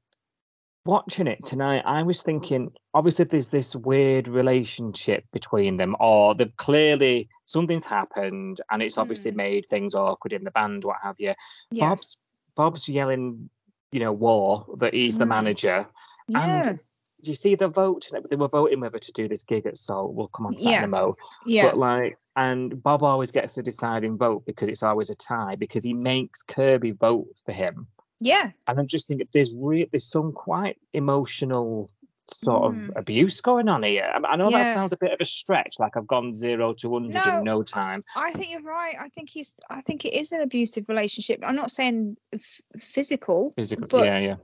watching it tonight, I was thinking, obviously there's this weird relationship between them, or they've clearly something's happened and it's obviously Mm. made things awkward in the band, what have you. yeah Bob's Bob's yelling, you know, war that he's the Mm. manager. yeah And do you see the vote? They were voting whether to do this gig at Salt. We'll come on to that Yeah. in a mo. yeah But like, and Bob always gets the deciding vote because it's always a tie because he makes Kirby vote for him. Yeah And I'm just thinking there's re- there's some quite emotional sort of Mm. abuse going on here. I, I know that sounds a bit of a stretch, like I've gone zero to hundred No. in no time. i think you're right i think he's i think it is an abusive relationship i'm not saying f- physical Physical, But- yeah, yeah.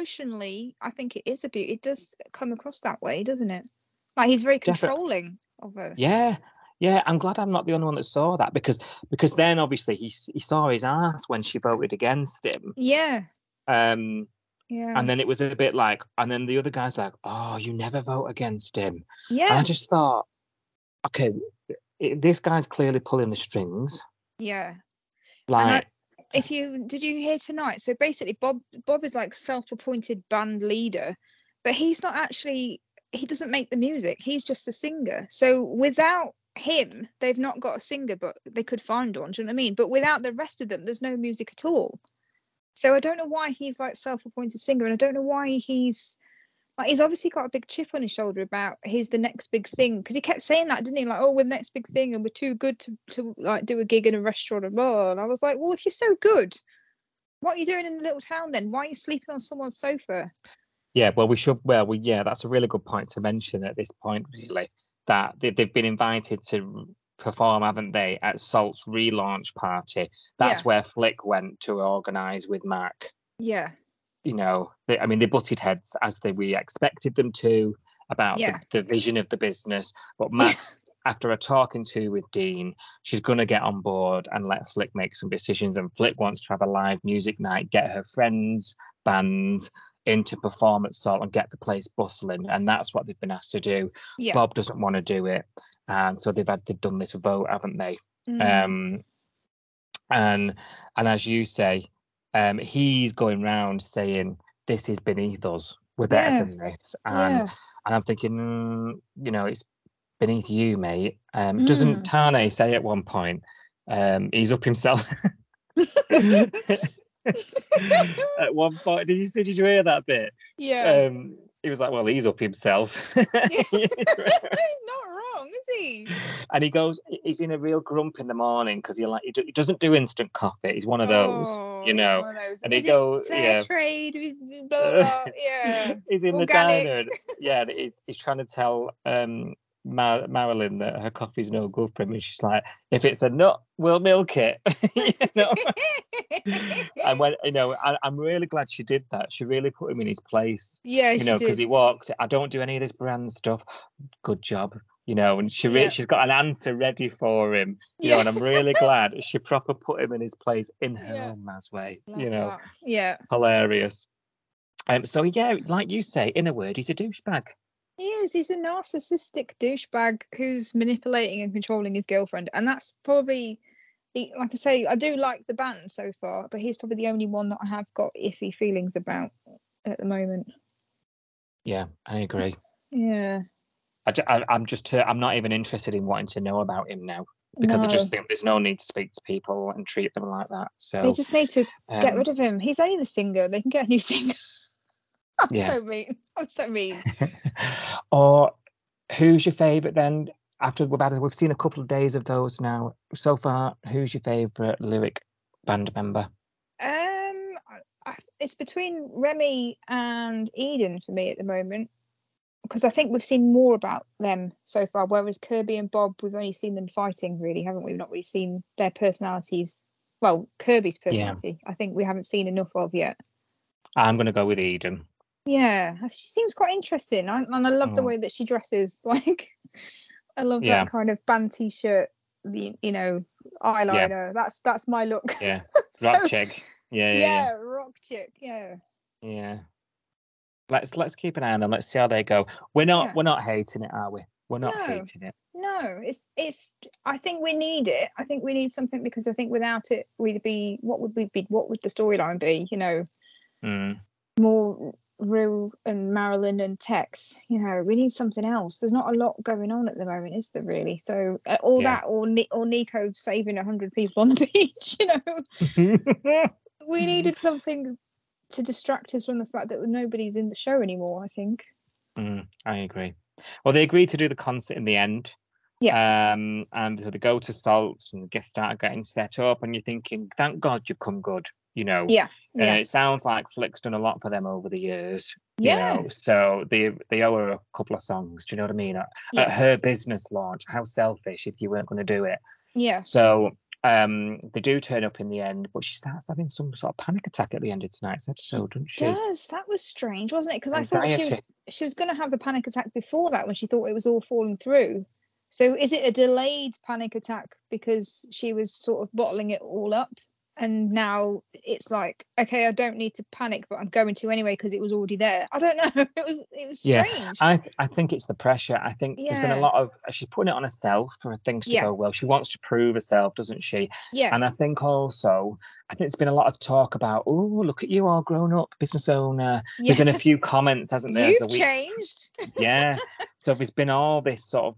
emotionally i think it is abuse it does come across that way doesn't it like he's very controlling of her Yeah, yeah. I'm glad I'm not the only one that saw that because because then obviously he he saw his ass when she voted against him. yeah Um, yeah and then it was a bit like, and then the other guy's like, "Oh, you never vote against him." Yeah. And I just thought, okay, this guy's clearly pulling the strings. yeah I- Like, if you did you hear tonight so basically bob bob is like self-appointed band leader but he's not actually he doesn't make the music he's just a singer so without him they've not got a singer but they could find one do you know what i mean? But without the rest of them there's no music at all. So i don't know why he's like self-appointed singer and i don't know why he's like he's obviously got a big chip on his shoulder about he's the next big thing because he kept saying that didn't he? Like oh we're the next big thing and we're too good to, to like do a gig in a restaurant and blah. And i was like well if you're so good what are you doing in the little town then? Why are you sleeping on someone's sofa? Yeah, well, we should. Well, we yeah, that's a really good point to mention at this point, really, that they, they've been invited to perform, haven't they, at Salt's relaunch party? That's Yeah. where Flick went to organise with Mac. yeah you know, they, I mean, they butted heads as they we expected them to about Yeah. the, the vision of the business. But Max, after a talking to with Dean, she's going to get on board and let Flick make some decisions. And Flick wants to have a live music night, get her friends, bands in performance perform Salt and get the place bustling. And that's what they've been asked to do. yeah Bob doesn't want to do it, and so they've had they've done this vote, haven't they? Mm. um and and as you say um he's going round saying this is beneath us we're better Yeah. than this and yeah and i'm thinking mm, you know it's beneath you mate um doesn't tane say at one point um he's up himself at one point did you see did you hear that bit? Yeah. Um he was like well he's up himself. Not wrong is he? And he goes he's in a real grump in the morning because he like he, do, he doesn't do instant coffee. He's one of those Oh, you he's know. those. and he Is it goes fair yeah. trade blah, blah, blah. yeah. He's in Organic. the diner and- yeah he's, he's trying to tell um Mar- Marilyn that her coffee's no good for him, and she's like, "If it's a nut, we'll milk it." you know? and when you know, I, am really glad she did that. She really put him in his place. Yeah, you know, because he walks. I don't do any of this brand stuff. Good job. You know, and she re- yeah. she's got an answer ready for him. You yeah. know, and I'm really glad she proper put him in his place in her yeah. own way. Love you know, that. yeah, hilarious. Um, so yeah, like you say, in a word, he's a douchebag. He is. He's a narcissistic douchebag who's manipulating and controlling his girlfriend, and that's probably, like I say, I do like the band so far, but he's probably the only one that I have got iffy feelings about at the moment. Yeah, I agree. Yeah. I, am just I'm not even interested in wanting to know about him now because no. I just think there's no need to speak to people and treat them like that. So they just need to um, get rid of him. He's only the singer. They can get a new singer. I'm yeah. so mean. I'm so mean. or who's your favourite then? After we've had, we've seen a couple of days of those now. So far, who's your favourite Lyrik band member? Um, it's between Remi and Eden for me at the moment because I think we've seen more about them so far. Whereas Kirby and Bob, we've only seen them fighting, really, haven't we? We've not really seen their personalities. Well, Kirby's personality, yeah. I think we haven't seen enough of yet. I'm going to go with Eden. Yeah, she seems quite interesting, I, and I love the mm. way that she dresses. Like, I love yeah. that kind of band t-shirt, the you know eyeliner. Yeah. That's that's my look. Yeah, so, rock chick. Yeah, yeah, yeah, rock chick. Yeah. Yeah. Let's let's keep an eye on them. Let's see how they go. We're not we're not hating it, are we? We're not no. hating it. No, it's it's. I think we need it. I think we need something because I think without it, we'd be. What would we be? What would the storyline be? You know, mm. more Roo and Marilyn and Tex, you know, we need something else. There's not a lot going on at the moment, is there really? So uh, all yeah. that, or or Nikau saving a hundred people on the beach, you know, we needed something to distract us from the fact that nobody's in the show anymore. I think. Mm, I agree. Well, they agreed to do the concert in the end. Yeah. Um, and so they go to Salts and the guests start getting set up, and you're thinking, thank God you've come good you know. Yeah. yeah. it sounds like Flick's done a lot for them over the years. Yeah. You know? So they they owe her a couple of songs. Do you know what I mean? At, yeah. at her business launch, how selfish if you weren't going to do it. Yeah. So um they do turn up in the end, but she starts having some sort of panic attack at the end of tonight's episode, doesn't she? Does that was strange, wasn't it? Because I thought she was she was going to have the panic attack before that when she thought it was all falling through. So is it a delayed panic attack because she was sort of bottling it all up? And now it's like okay i don't need to panic but i'm going to anyway because it was already there. I don't know. It was it was strange. Yeah i i think it's the pressure. I think yeah. there's been a lot of she's putting it on herself for things to yeah. go well. She wants to prove herself doesn't she? Yeah. And i think also i think there's been a lot of talk about oh look at you all grown up business owner. Yeah. there's been a few comments hasn't there you've the changed. Yeah. So there's been all this sort of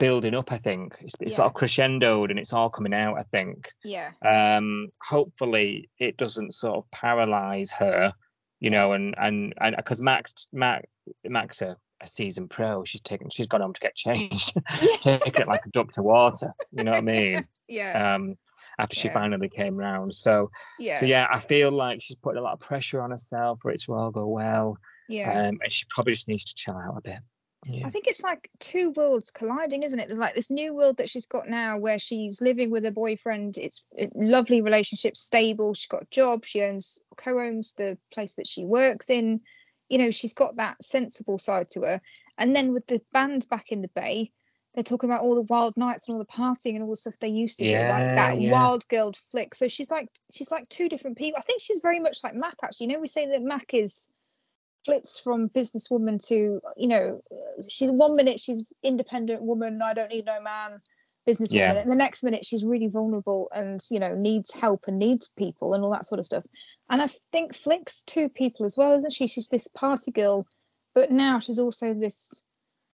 building up. I think it's, it's yeah. sort of crescendoed and it's all coming out. I think. Yeah. Um. Hopefully, it doesn't sort of paralyze her. You know, and and and because Max Max Max a, a season pro, she's taken she's gone home to get changed, take it like a duck to water. You know what I mean? yeah. Um. After she yeah. finally came round, so yeah, so yeah, I feel like she's putting a lot of pressure on herself for it to all go well. Yeah, um, and she probably just needs to chill out a bit. Yeah. I think it's like two worlds colliding, isn't it? There's like this new world that she's got now where she's living with her boyfriend. It's a lovely relationship, stable. She's got a job. She owns, co owns the place that she works in. You know, she's got that sensible side to her. And then with the band back in the Bay, they're talking about all the wild nights and all the partying and all the stuff they used to yeah, do, like that yeah. wild girl flick. So she's like, she's like two different people. I think she's very much like Mac, actually. You know, we say that Mac is flits from businesswoman to you know she's one minute she's independent woman i don't need no man businesswoman yeah. and the next minute she's really vulnerable and you know needs help and needs people and all that sort of stuff and i think flick's two people as well isn't she she's this party girl but now she's also this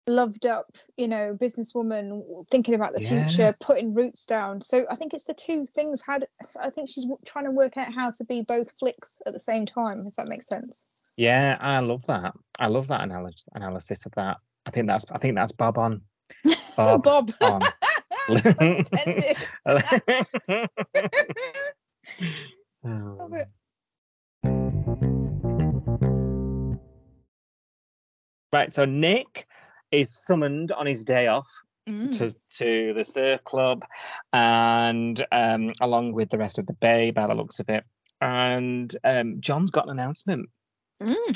loved up you know businesswoman thinking about the yeah. future putting roots down so i think it's the two things had i think she's trying to work out how to be both flicks at the same time if that makes sense yeah, I love that. I love that analysis analysis of that. I think that's I think that's Bob on. Bob, Bob. on. Right, so Nick is summoned on his day off Mm. to to the surf club, and um, along with the rest of the bay, by the looks of it. And um, John's got an announcement. Mm.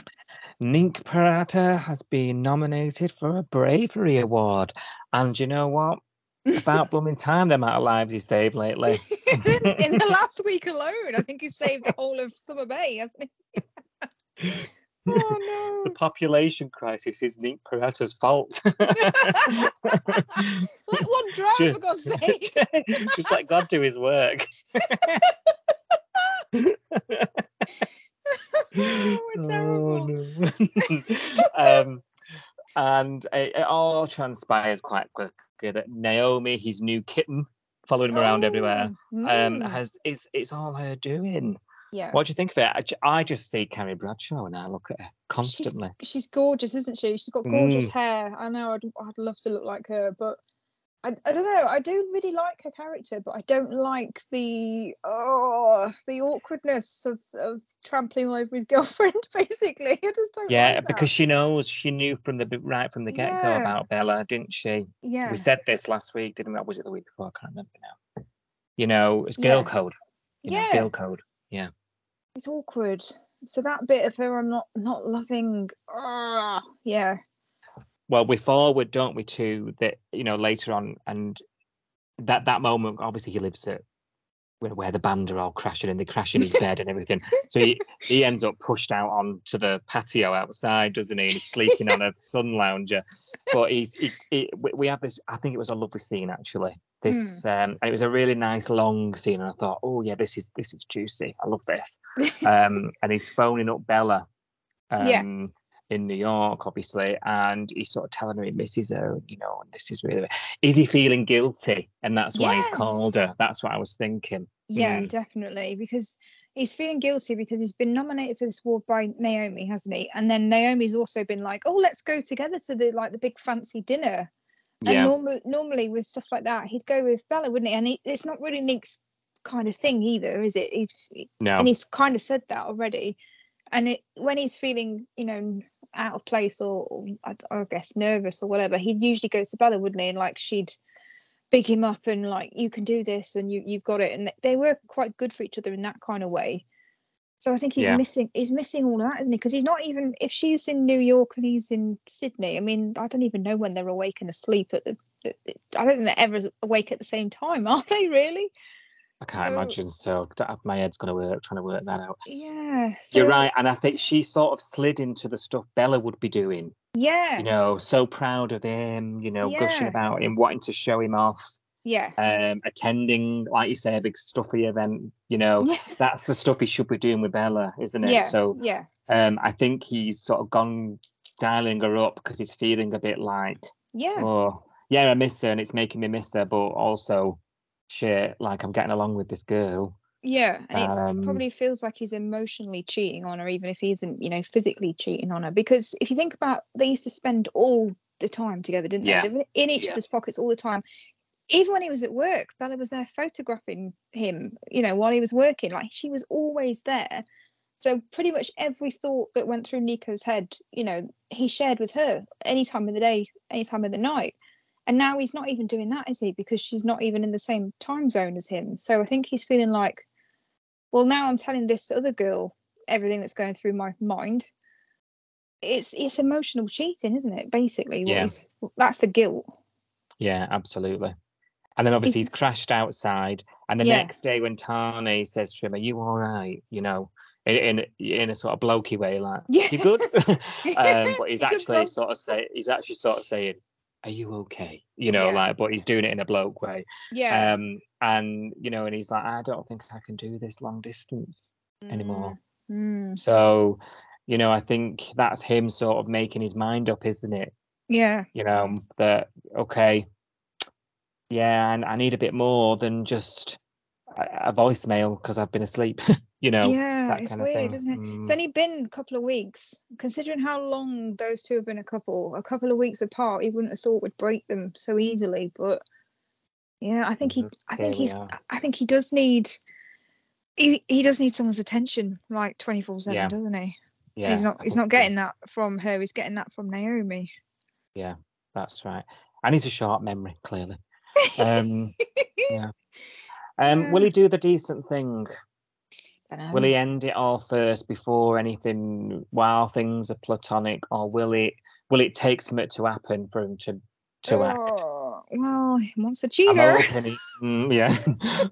Nikau Parata has been nominated for a bravery award, and you know what? About blooming time, the amount of lives he's saved lately. in the last week alone, I think he saved the whole of Summer Bay, hasn't he? oh no. the population crisis is Nikau Parata's fault. Let one drown for God's sake. Just let God do his work. Oh, terrible. no. um, and it, it all transpires quite quickly that Naomi, his new kitten, following him around everywhere, Oh, um, mm. has is it's all her doing. yeah. What do you think of it? I, I just see Carrie Bradshaw and I look at her constantly. She's gorgeous, isn't she? She's got gorgeous Mm. hair. I know I'd, I'd love to look like her, but I, I don't know. I do really like her character, but I don't like the oh the awkwardness of, of trampling over his girlfriend. Basically, I just don't. Yeah, like because she knows she knew from the right from the get go Yeah. about Bella, didn't she? yeah, We said this last week, didn't we? Or was it the week before? I can't remember now. You know, it's girl Yeah. code. You know, Yeah. girl code. Yeah. It's awkward. So that bit of her, I'm not not loving. Ah, yeah, Well, we forward, don't we, to that, you know, later on and that that moment, obviously he lives at where, where the band are all crashing and they crash in his bed and everything. So he, he ends up pushed out onto the patio outside, doesn't he? And he's sleeping on a sun lounger. But he's he, he, we- have this, I think it was a lovely scene actually. This um and it was a really nice long scene, and I thought, oh yeah, this is this is juicy. I love this. Um and he's phoning up Bella um Yeah. In New York, obviously, and he's sort of telling her he misses her, and, you know, and this is really is he feeling guilty? And that's why he's called Yes. her. That's what I was thinking. yeah, Mm. definitely because he's feeling guilty because he's been nominated for this award by Naomi, hasn't he? And then Naomi's also been like, "Oh, let's go together to the like the big fancy dinner." And Yeah. normally, normally with stuff like that, he'd go with Bella, wouldn't he? And he, it's not really Nick's kind of thing either, is it? He's No. and he's kind of said that already. And it, when he's feeling, you know, out of place or, or I, I guess nervous or whatever, he'd usually go to Bella, wouldn't he? And like she'd big him up and like, you can do this and you you've got it. And they were quite good for each other in that kind of way. So I think he's Yeah. missing he's missing all of that, isn't he? Because he's not even if she's in New York and he's in Sydney. I mean, I don't even know when they're awake and asleep at the- I don't think they're ever awake at the same time, are they? Really? I can't so- imagine. So my head's going to work trying to work that out. Yeah. You're right, and I think she sort of slid into the stuff Bella would be doing. Yeah. You know, so proud of him. You know, gushing about him, wanting to show him off. yeah. Um, attending, like you say, a big stuffy event. You know, Yeah. that's the stuff he should be doing with Bella, isn't it? Yeah. So yeah. um, I think he's sort of gone dialing her up because he's feeling a bit like, Yeah. oh, yeah, I miss her, and it's making me miss her, but also, shit, like I'm getting along with this girl. Yeah, and it Um, probably feels like he's emotionally cheating on her, even if he isn't, you know, physically cheating on her. Because if you think about, they used to spend all the time together, didn't Yeah. they? They were in each Yeah. other's pockets all the time. Even when he was at work, Bella was there photographing him, you know, while he was working. Like she was always there. So pretty much every thought that went through Nikau's head, you know, he shared with her any time of the day, any time of the night. And now he's not even doing that, is he? Because she's not even in the same time zone as him. So I think he's feeling like, well, now I'm telling this other girl everything that's going through my mind. It's it's emotional cheating, isn't it? Basically, Yeah. he's- that's the guilt. Yeah, absolutely. And then obviously Is- he's crashed outside, and the Yeah. next day when Tane says to him, "Are you all right?" You know, in in, in a sort of blokey way, like, Yeah. "You good?" um, but he's You actually sort of say he's actually sort of saying, "Are you okay?" You know, Yeah. like, but he's doing it in a bloke way. Yeah. Um, and you know, and he's like, "I don't think I can do this long distance anymore." Mm, So, you know, I think that's him sort of making his mind up, isn't it? yeah. you know that okay yeah and i need a bit more than just a, a voicemail because i've been asleep you know yeah, that it's kind of weird, thing. isn't it? It's Mm, only been a couple of weeks. Considering how long those two have been a couple, a couple of weeks apart, he wouldn't have thought would break them so easily. But yeah, I think he. I think he's, are. I think he does need, he he does need someone's attention like twenty four Yeah. seven, doesn't he? yeah he's not, he's not getting that from her. He's getting that from Naomi. yeah That's right. And he's a sharp memory, clearly. Um, yeah. Um, will he do the decent thing? Will he end it all first before anything while things are platonic, or will it will it take something to happen for him to to act? Oh, well, he wants a I'm cheater. hoping he, mm, yeah,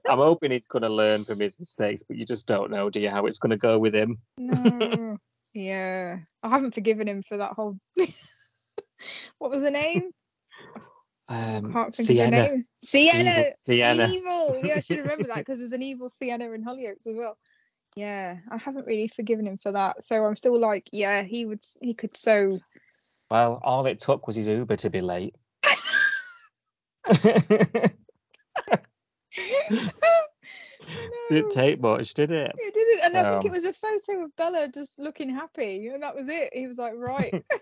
I'm hoping he's going to learn from his mistakes, but you just don't know, do you, how it's going to go with him? No. yeah. I haven't forgiven him for that whole. what was the name? Um, Can't think Sienna. of the name. Sienna. Sienna. Evil. Yeah, I should remember that because there's an evil Sienna in Hollyoaks as well. Yeah, I haven't really forgiven him for that. So I'm still like, yeah, he would, he could so. Well, all it took was his Uber to be late. Didn't take much, did it? It, and I think it was a photo of Bella just looking happy, and that was it. He was like, right,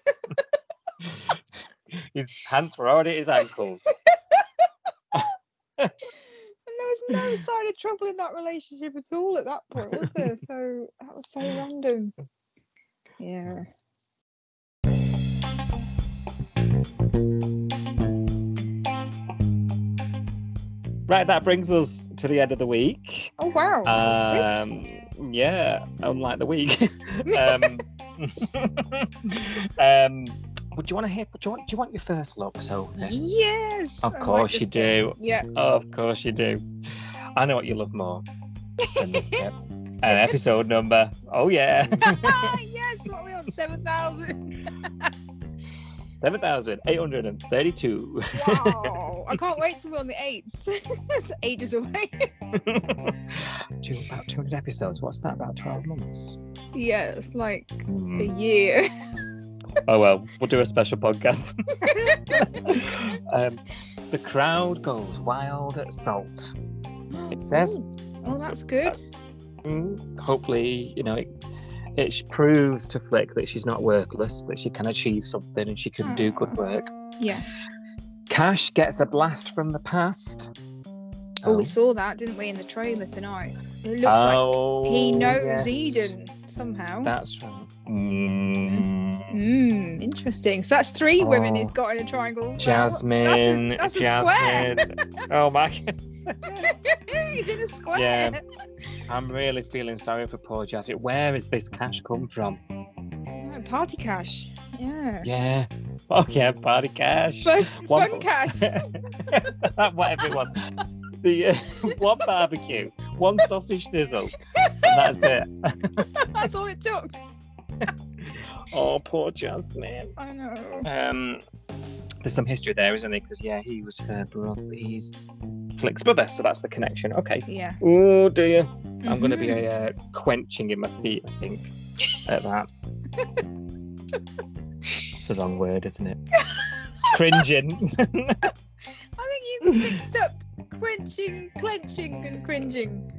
His pants were already at his ankles. Was no sign of trouble in that relationship at all at that point, was there? So that was so random. Yeah. Right, that brings us to the end of the week. Oh wow. that was quick. Um, yeah, unlike the week. um, um, would you want to hear? Do you want? Do you want your first look, Sophie? yes. Of I course this you do. Yeah. Of course you do. I know what you love more than this bit. An episode number. Oh yeah, yes. What are we on? Seven thousand. seven thousand eight hundred and thirty-two. Wow. I can't wait till we're on the eights. it's ages away. Two about two hundred episodes. What's that? About twelve months. yeah, it's like Hmm. a year. Oh well, we'll do a special podcast. um, the crowd goes wild at Salt. It says. Oh, that's good. Mm, hopefully, you know, it, it proves to Flick that she's not worthless, that she can achieve something and she can do good work. Yeah. Cash gets a blast from the past. Oh, we saw that, didn't we, in the trailer tonight? It looks like he Oh, knows yes. Eden somehow. That's right. Mm, Mm, interesting. So that's three women he's got in a triangle. Jasmine. that's a square. Jasmine. oh my god. he's in a square. Yeah. I'm really feeling sorry for poor Jasmine. Where has this cash come from? Oh, Party cash. Yeah. Yeah. Oh yeah, party cash. Fun, One- fun cash. Whatever it was. The uh, one barbecue, one sausage sizzle. That's it. That's all it took. Oh, poor Jasmine. I know. Um, there's some history there, isn't there? Because yeah, he was her brother. He's Flick's brother, so that's the connection. Okay. Yeah. Oh dear. I'm going to be uh, quenching in my seat. I think at that. it's the wrong word, isn't it? Cringing. I think you mixed up quenching, clenching, and cringing.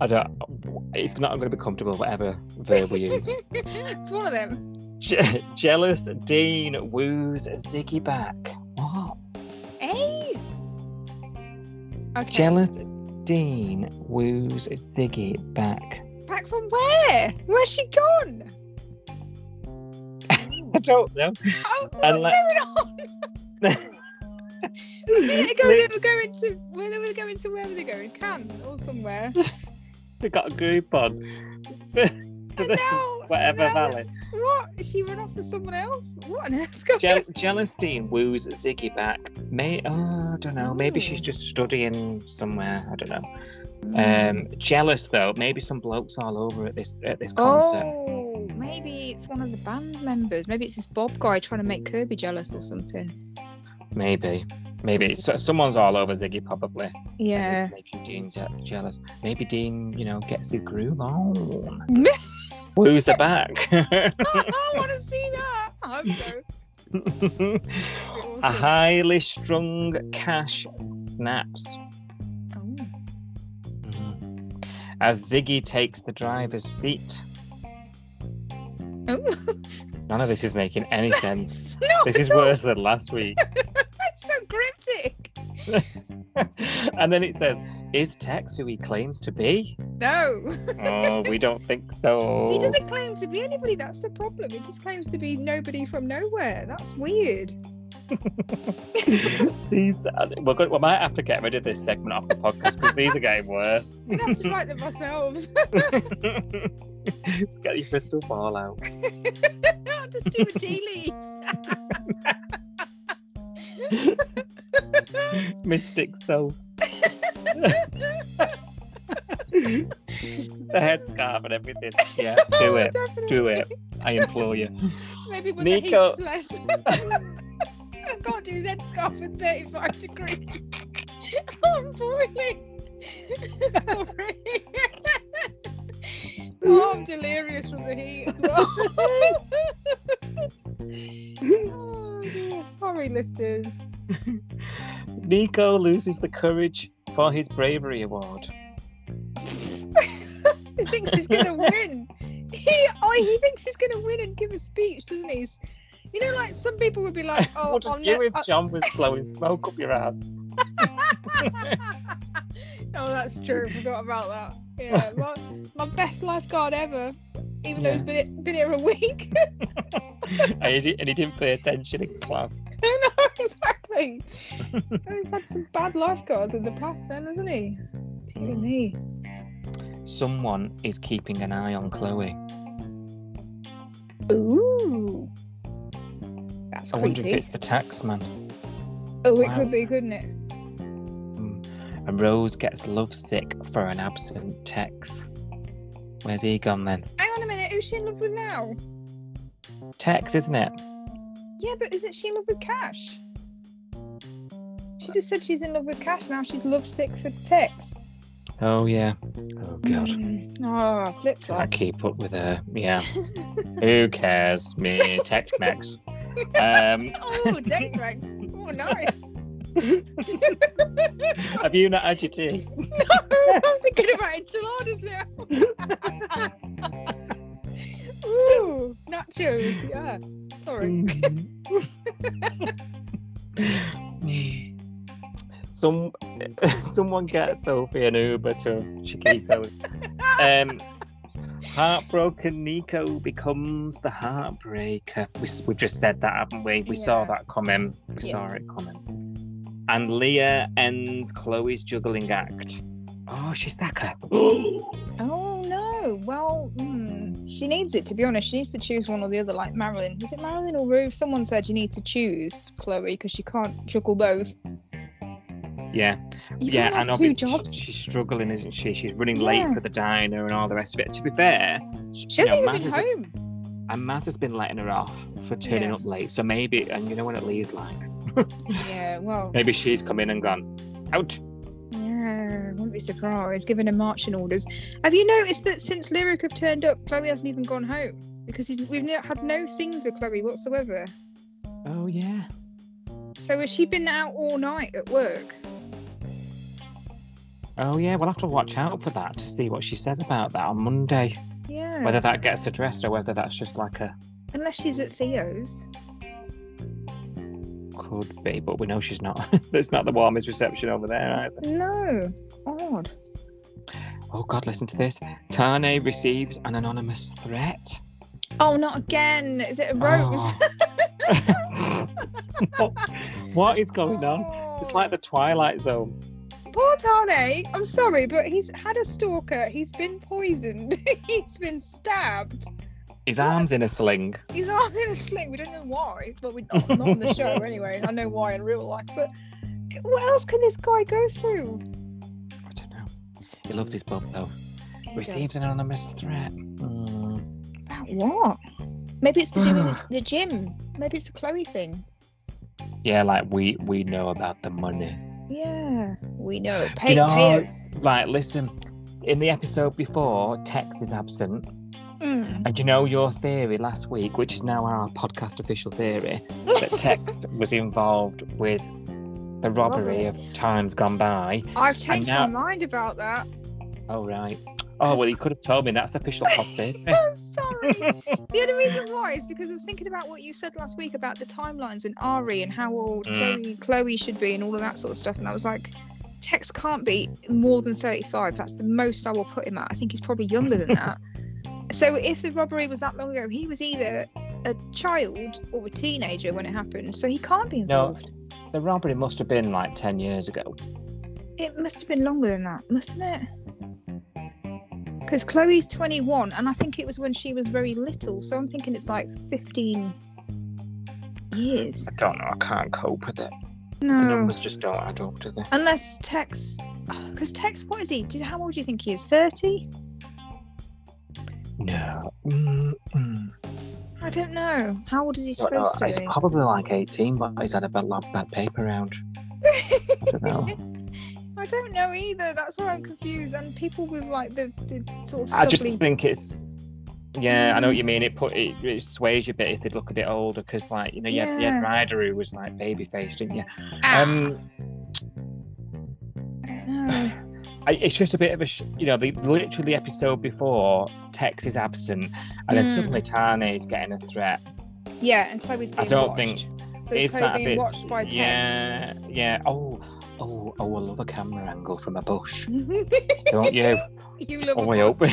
I don't. It's not going to be comfortable, whatever verb we use. it's one of them. Je- jealous Dean woos Ziggy back. What? Hey. Okay. Jealous Dean woos Ziggy back. Back from where? Where's she gone? I don't know. Oh, what's Unle- going on? A minute ago they were going to where they were going to where were they going? Cannes or somewhere. they got a group on. Whatever now- valley. What? Is she run off with someone else? What on earth's going Je- jealous Dean woos Ziggy back. May oh, I don't know. Maybe she's Oh. just studying somewhere. I don't know. on? Um, jealous though. Maybe some blokes all over at this at this concert. Oh, maybe it's one of the band members. Maybe it's this Bob guy trying to make Kirby jealous or something. Maybe. Maybe it's, someone's all over Ziggy probably. Yeah. Making Dean je- jealous. Maybe Dean, you know, gets his groove on. Who's the back. I want to see that. I hope so. a highly strung cash snaps. Oh. As Ziggy takes the driver's seat. Oh. None of this is making any sense. no, This is no, worse than last week. It's so cryptic. and then it says, Is Tex who he claims to be? No. Oh, we don't think so. He doesn't claim to be anybody. That's the problem. He just claims to be nobody from nowhere. That's weird. these, uh, we're going, we might have to get rid of this segment off the podcast because these are getting worse. We have to write them ourselves. Just get your crystal ball out. Just do the tea leaves. Mystic soul. the headscarf and everything. Yeah, do oh, it. Definitely. Do it. I implore you. Maybe when Nico- the heat's less. I can't do his headscarf at 35 degrees. I'm boiling. Sorry. oh, I'm delirious from the heat as well. oh. Sorry, listeners. Nikau loses the courage for his bravery award. he thinks he's gonna win. He oh he thinks he's gonna win and give a speech, doesn't he? You know, like some people would be like, "Oh, what I'll you ne- if John was blowing smoke up your ass? Oh, that's true. Forgot about that. Yeah, my, my best lifeguard ever. Even though he's been been here a week. and, he, and he didn't pay attention in class. I know exactly. He's had some bad lifeguards in the past, then, hasn't he? Dear hmm. me. Someone is keeping an eye on Chloe. Ooh. That's I wonder if it's the taxman. Oh, it Wow. could be, couldn't it? And Rose gets lovesick for an absent Tex. Where's he gone then? Hang on a minute. Who's she in love with now? Tex, isn't it? Yeah, but isn't she in love with Cash? She just said she's in love with Cash. Now she's lovesick for Tex. Oh yeah. Oh god. Mm. Oh, flip flop. I keep up with her. Yeah. Who cares? Me, Tex Mex. Um, oh, Tex Rex. Oh, nice. Have you not had your tea? No, I'm thinking about enchiladas now. Ooh, nachos. Yeah. Sorry. Some someone get Sophie an Uber to Chiquito. Um, heartbroken Nikau becomes the heartbreaker. We, we've just said that, haven't we? We saw that coming. We Yeah. saw it coming. And Leah ends Chloe's juggling act. Oh, Shisaka. Oh no. Well, hmm, she needs it to be honest. She needs to choose one or the other, like Marilyn. Was it Marilyn or Ruth? Someone said you need to choose Chloe because she can't juggle both. yeah, You yeah, and two obvi- jobs. She's struggling, isn't she? She's running Yeah. late for the diner and all the rest of it. To be fair, She hasn't Maz even is- been home. and Maz has been letting her off for turning Yeah. up late. So maybe, and you know what Lee's like. Yeah, well. Maybe she's come in and gone out. Yeah, wouldn't be surprised. given her marching orders. Have you noticed that since Lyrik have turned up, Chloe hasn't even gone home because he's, we've had no scenes with Chloe whatsoever. Oh yeah. So has she been out all night at work? Oh yeah. We'll have to watch out for that to see what she says about that on Monday. Yeah. Whether that gets addressed or whether that's just like a Unless she's at Theo's. Could be, but we know she's not. There's not the warmest reception over there either. No. Odd. Oh God, listen to this. Tane receives an anonymous threat. Oh, not again. Is it a oh. rose? Oh. what, what is going on? It's like the Twilight Zone. Poor Tane. I'm sorry, but he's had a stalker. He's been poisoned. he's been stabbed. His arms in a sling. He's arms in a sling. We don't know why. But we not, not on the show anyway. I know why in real life. But what else can this guy go through? I don't know. He loves his bub though. He Receives does. an anonymous threat. Hmm. About what? Maybe it's to do with the gym. Maybe it's the Chloe thing. Yeah, like we we know about the money. Yeah, we know. Pay, know- pay us. Right, listen. In the episode before, Tex is absent. Mm. And you know your theory last week, which is now our podcast official theory, that Tex was involved with the robbery Robbery. of times gone by. I've changed now- my mind about that. Oh right. Oh well, you could have told me that's official theory. I'm sorry. the only reason why is because I was thinking about what you said last week about the timelines and Ari and how old Mm. Chloe, Chloe should be and all of that sort of stuff. And I was like, Tex can't be more than 35. That's the most I will put him at. I think he's probably younger than that. So if the robbery was that long ago, he was either a child or a teenager when it happened, so he can't be involved. No. The robbery must have been like 10 years ago. It must have been longer than that, mustn't it? Because Chloe's 21, and I think it was when she was very little, so I'm thinking it's like 15 years. I don't know. I can't cope with it. The No. numbers just don't add up, do they? Unless Tex. Because Tex, what is he? How old do you think he is? 30? No. Mm-mm. I don't know. How old is he supposed He's to be? probably like 18, but he's had a bad, bad paper round. I don't know. I don't know either. That's why I'm confused. And people with like the, the sort of Stubbly... I just think it's. Yeah, I know what you mean. It put it, it sways you a bit if they look a bit older because, like, you know, you had, you Yeah. had Ryder who was like baby faced, didn't you? Ah, Um, I don't know. I, it's just a bit of a, sh- you know, the literally the episode before Tex is absent, and then Mm. suddenly Tane is getting a threat. Yeah, and Chloe's being I don't watched. think so is Chloe that being bit. watched by Tex? yeah, yeah. Oh, oh, oh! I love a camera angle from a bush, don't you? you love Oh, I hope.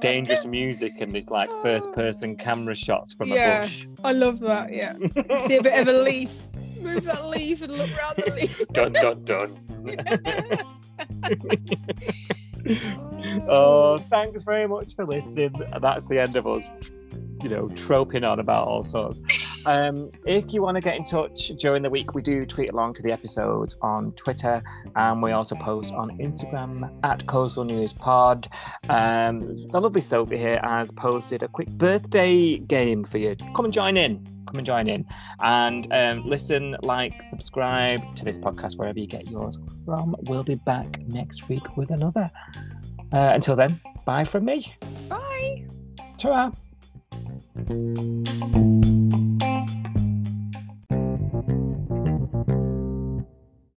Dangerous music and these like first person camera shots from Yeah. a bush. I love that. Yeah. See a bit of a leaf. Move that leaf and look round the leaf. dun dun dun. oh, thanks very much for listening. That's the end of us, you know, troping on about all sorts. Um, if you want to get in touch during the week, we do tweet along to the episodes on Twitter, and we also post on Instagram at Coastal News Pod. Um, the lovely Sophie here has posted a quick birthday game for you. Come and join in. Come and join in, and um, listen, like, subscribe to this podcast wherever you get yours from. We'll be back next week with another. Uh, until then, bye from me. Bye. ta